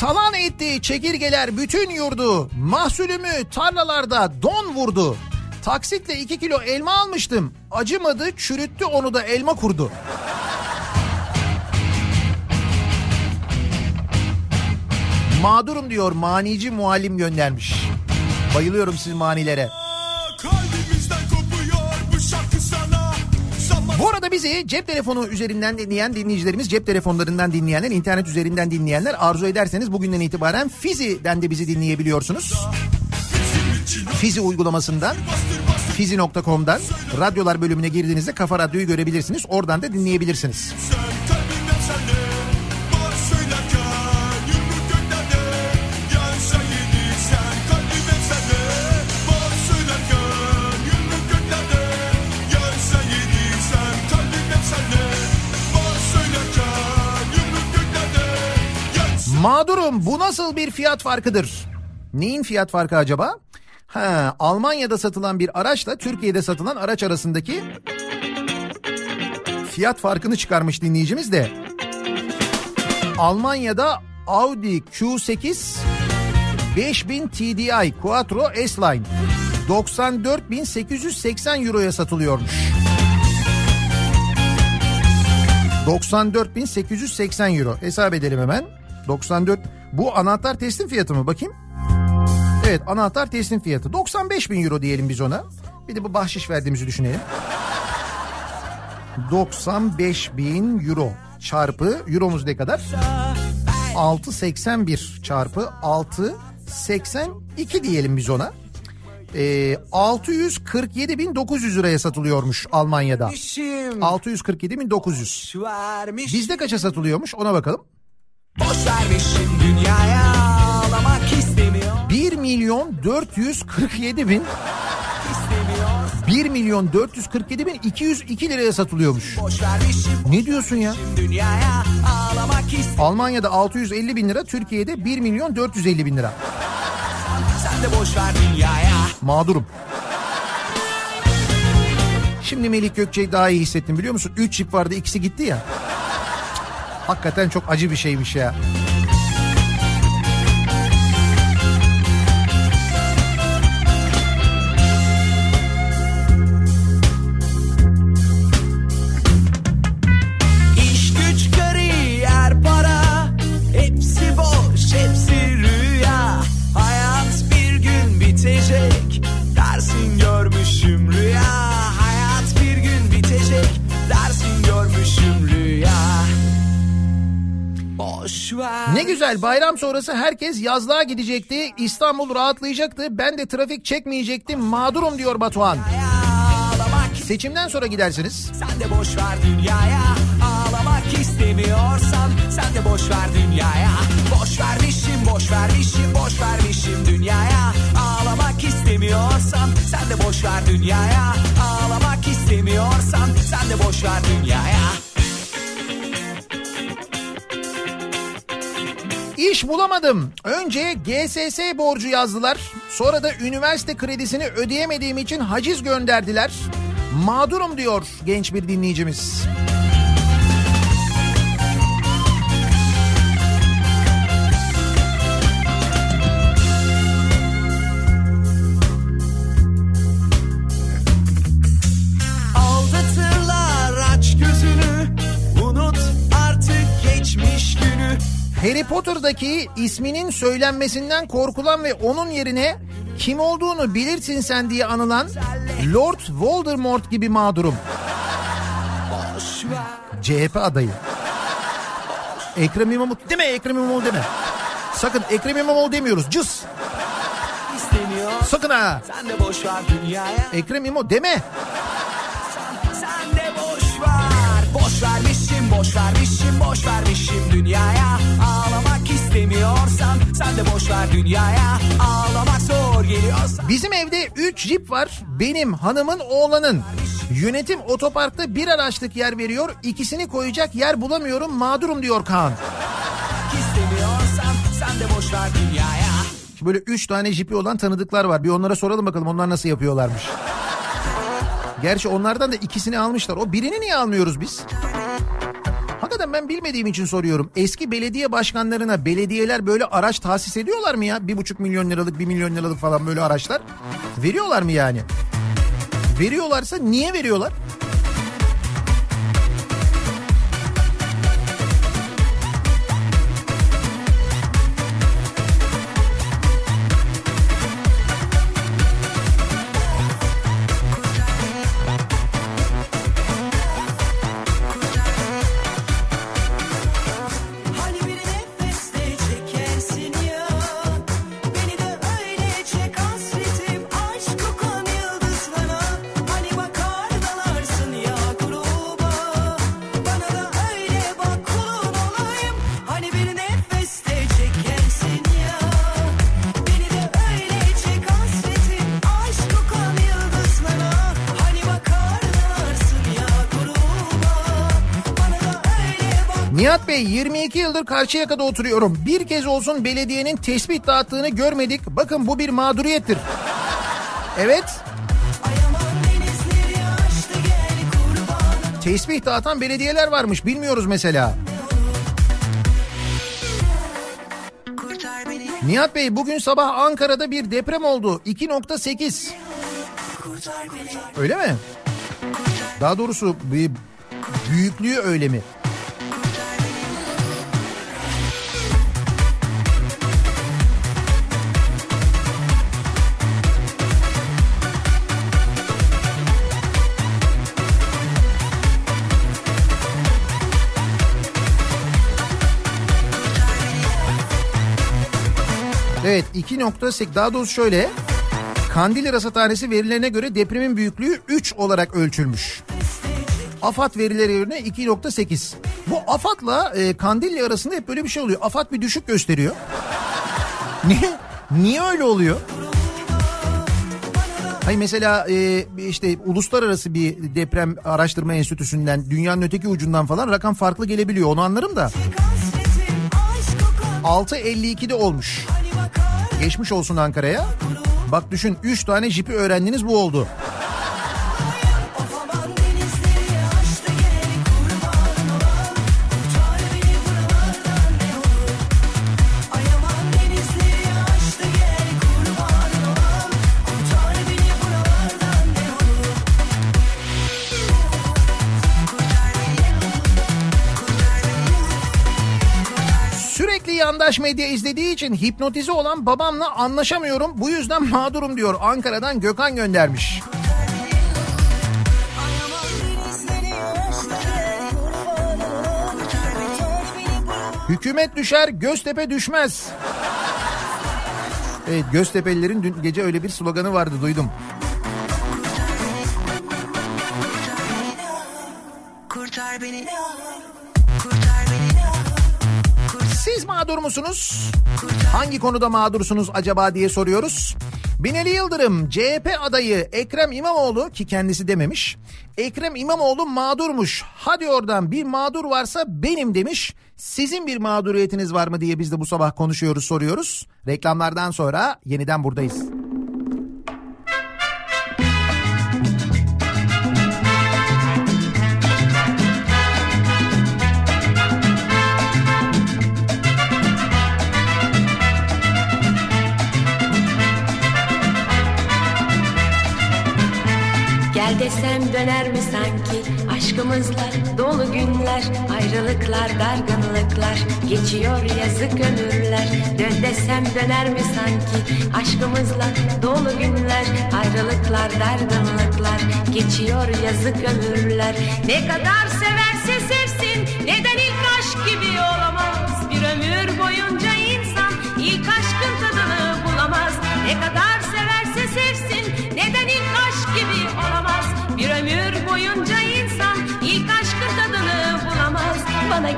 Talan etti çekirgeler bütün yurdu. Mahsulümü tarlalarda don vurdu. Taksitle 2 kilo elma almıştım. Acımadı çürüttü onu da elma kurdu. Mağdurum diyor manici muallim göndermiş. Bayılıyorum siz manilere. Bu arada bizi cep telefonu üzerinden dinleyen dinleyicilerimiz, cep telefonlarından dinleyenler, internet üzerinden dinleyenler arzu ederseniz bugünden itibaren Fizi'den de bizi dinleyebiliyorsunuz. Fizi uygulamasından, fizi.com'dan radyolar bölümüne girdiğinizde Kafa Radyo'yu görebilirsiniz. Oradan da dinleyebilirsiniz. sen Mağdurum bu nasıl bir fiyat farkıdır? Neyin fiyat farkı acaba? Ha, Almanya'da satılan bir araçla Türkiye'de satılan araç arasındaki fiyat farkını çıkarmış dinleyicimiz de. Almanya'da Audi Q8 5000 TDI Quattro S-Line 94.880 euroya satılıyormuş. 94.880 euro. Hesap edelim hemen. 94. Bu anahtar teslim fiyatı mı? Bakayım. Evet anahtar teslim fiyatı. 95 bin euro diyelim biz ona. Bir de bu bahşiş verdiğimizi düşünelim. 95 bin euro çarpı euromuz ne kadar? 681 çarpı 682 diyelim biz ona. Ee, 647.900 liraya satılıyormuş Almanya'da. 647.900. Bizde kaça satılıyormuş ona bakalım. 1 milyon 447 bin 1 milyon 447 bin 202 liraya satılıyormuş. Ne diyorsun ya? Almanya'da 650 bin lira, Türkiye'de 1 milyon 450 bin lira. Sen de boş ver dünyaya Mağdurum. Şimdi Melik Gökçe'yi daha iyi hissettim biliyor musun? 3 çift vardı ikisi gitti ya. Hakikaten çok acı bir şeymiş ya. Ne güzel bayram sonrası herkes yazlığa gidecekti. İstanbul rahatlayacaktı. Ben de trafik çekmeyecektim. Mağdurum diyor Batuhan. Seçimden sonra gidersiniz. Sen de boş ver dünyaya Ağlamak istemiyorsan Sen de boş ver dünyaya Boş vermişim boş vermişim boş vermişim dünyaya Ağlamak istemiyorsan Sen de boş ver dünyaya Ağlamak istemiyorsan Sen de boş ver dünyaya İş bulamadım. Önce GSS borcu yazdılar. Sonra da üniversite kredisini ödeyemediğim için haciz gönderdiler. Mağdurum diyor genç bir dinleyicimiz. Aldatırlar Harry Potter'daki isminin söylenmesinden korkulan ve onun yerine kim olduğunu bilirsin sen diye anılan Lord Voldemort gibi mağdurum. Boş ver CHP adayı. Ekrem İmamoğlu deme Ekrem İmamoğlu deme. Sakın Ekrem İmamoğlu demiyoruz cız. Sakın ha. Sen de boş ver boş vermişim boş vermişim dünyaya. Ağlamak istemiyorsan sen de boş ver dünyaya. Ağlamak zor geliyorsa Bizim evde 3 jip var. Benim hanımın oğlanın. Yönetim otoparkta bir araçlık yer veriyor. İkisini koyacak yer bulamıyorum. Mağdurum diyor Kaan. İstemiyorsan sen de boş ver dünyaya. Şimdi böyle 3 tane jipi olan tanıdıklar var. Bir onlara soralım bakalım onlar nasıl yapıyorlarmış. Gerçi onlardan da ikisini almışlar. O birini niye almıyoruz biz? Hakikaten ben bilmediğim için soruyorum. Eski belediye başkanlarına belediyeler böyle araç tahsis ediyorlar mı ya? Bir buçuk milyon liralık, bir milyon liralık falan böyle araçlar. Veriyorlar mı yani? Veriyorlarsa niye veriyorlar? Bey 22 yıldır Karşıyaka'da oturuyorum. Bir kez olsun belediyenin tespih dağıttığını görmedik. Bakın bu bir mağduriyettir. Evet. Tesbih dağıtan belediyeler varmış. Bilmiyoruz mesela. Nihat Bey bugün sabah Ankara'da bir deprem oldu. 2.8. Öyle mi? Daha doğrusu bir büyüklüğü öyle mi? Evet 2.8 daha doğrusu şöyle. Kandilli Rasathanesi verilerine göre depremin büyüklüğü 3 olarak ölçülmüş. AFAD verileri yerine 2.8. Bu AFAD'la e, Kandilli arasında hep böyle bir şey oluyor. AFAD bir düşük gösteriyor. Niye? Niye öyle oluyor? Hayır mesela e, işte uluslararası bir deprem araştırma enstitüsünden dünyanın öteki ucundan falan rakam farklı gelebiliyor onu anlarım da. 6.52'de olmuş. Geçmiş olsun Ankara'ya. Bak düşün 3 tane jipi öğrendiniz bu oldu. Yandaş medya izlediği için hipnotize olan babamla anlaşamıyorum. Bu yüzden mağdurum diyor. Ankara'dan Gökhan göndermiş. Hükümet düşer, Göztepe düşmez. Evet Göztepe'lilerin dün gece öyle bir sloganı vardı duydum. Kurtar beni Siz mağdur musunuz? Hangi konuda mağdursunuz acaba diye soruyoruz. Binali Yıldırım CHP adayı Ekrem İmamoğlu ki kendisi dememiş. Ekrem İmamoğlu mağdurmuş. Hadi oradan bir mağdur varsa benim demiş. Sizin bir mağduriyetiniz var mı diye biz de bu sabah konuşuyoruz soruyoruz. Reklamlardan sonra yeniden buradayız. Gel desem döner mi sanki? Aşkımızla dolu günler ayrılıklar dargınlıklar. Geçiyor yazık ömürler. Dön desem döner mi sanki? Aşkımızla dolu günler ayrılıklar dargınlıklar. Geçiyor yazık ömürler. Ne kadar severse sevsin neden ilk aşk gibi olamaz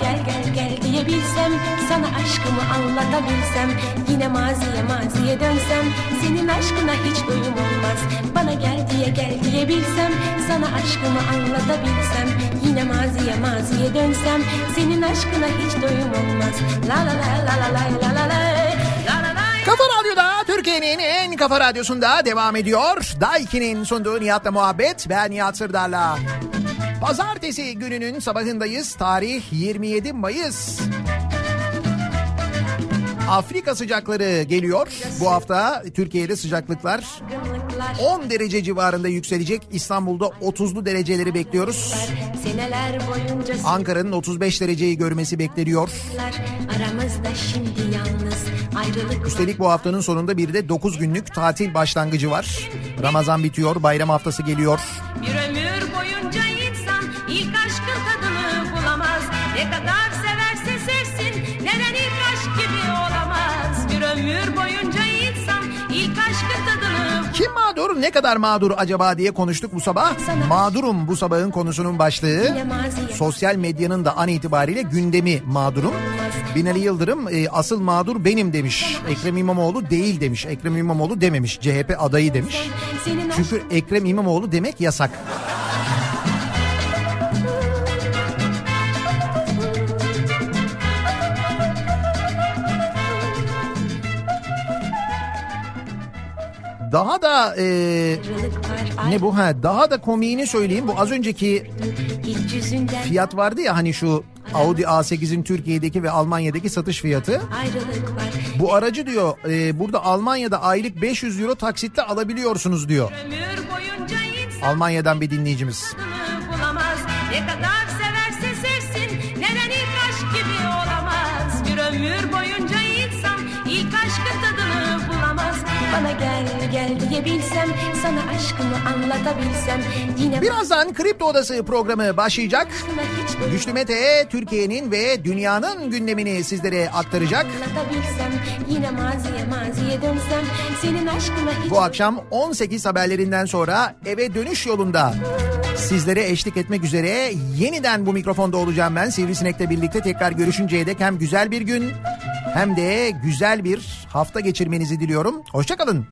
gel gel gel diyebilsem Sana aşkımı anlatabilsem Yine maziye maziye dönsem Senin aşkına hiç doyum olmaz Bana gel diye gel diyebilsem Sana aşkımı anlatabilsem Yine maziye maziye dönsem Senin aşkına hiç doyum olmaz La la la la la la la la Kafa Radyo'da Türkiye'nin en kafa radyosunda devam ediyor. Daiki'nin sunduğu Nihat'la muhabbet. Ben Nihat Sırdar'la. Pazartesi gününün sabahındayız. Tarih 27 Mayıs. Afrika sıcakları geliyor. Bu hafta Türkiye'de sıcaklıklar Gınlıklar 10 derece civarında yükselecek. İstanbul'da 30'lu dereceleri bekliyoruz. Ankara'nın 35 dereceyi görmesi bekleniyor. sıklar Aramızda şimdi yalnız ayrılık Üstelik bu haftanın sonunda bir de 9 günlük tatil başlangıcı var. Ramazan bitiyor, bayram haftası geliyor. Bir aşkın tadını bulamaz. Ne kadar severse sevsin neden ilk aşk gibi olamaz. Bir ömür boyunca insan ilk aşkın tadını Kim mağdur, ne kadar mağdur acaba diye konuştuk bu sabah. Mağdurum bu sabahın konusunun başlığı. Sosyal medyanın da an itibariyle gündemi mağdurum. Binali Yıldırım e, asıl mağdur benim demiş. Ekrem İmamoğlu değil demiş. Ekrem İmamoğlu dememiş. CHP adayı demiş. Çünkü Ekrem İmamoğlu demek yasak. Daha da e, ne bu ha daha da komiğini söyleyeyim. Bu az önceki fiyat vardı ya hani şu Audi A8'in Türkiye'deki ve Almanya'daki satış fiyatı. Bu aracı diyor e, burada Almanya'da aylık 500 euro taksitle alabiliyorsunuz diyor. Almanya'dan bir dinleyicimiz. Ne kadar Bana gel gel diyebilsem sana aşkımı anlatabilsem yine Birazdan Kripto Odası programı başlayacak. Güçlü Mete Türkiye'nin ve dünyanın gündemini sizlere aktaracak. yine maziye maziye dönsem senin aşkına hiç Bu akşam 18 haberlerinden sonra eve dönüş yolunda sizlere eşlik etmek üzere yeniden bu mikrofonda olacağım ben. Sivrisinek'le birlikte tekrar görüşünceye dek hem güzel bir gün hem de güzel bir hafta geçirmenizi diliyorum. Hoşçakalın.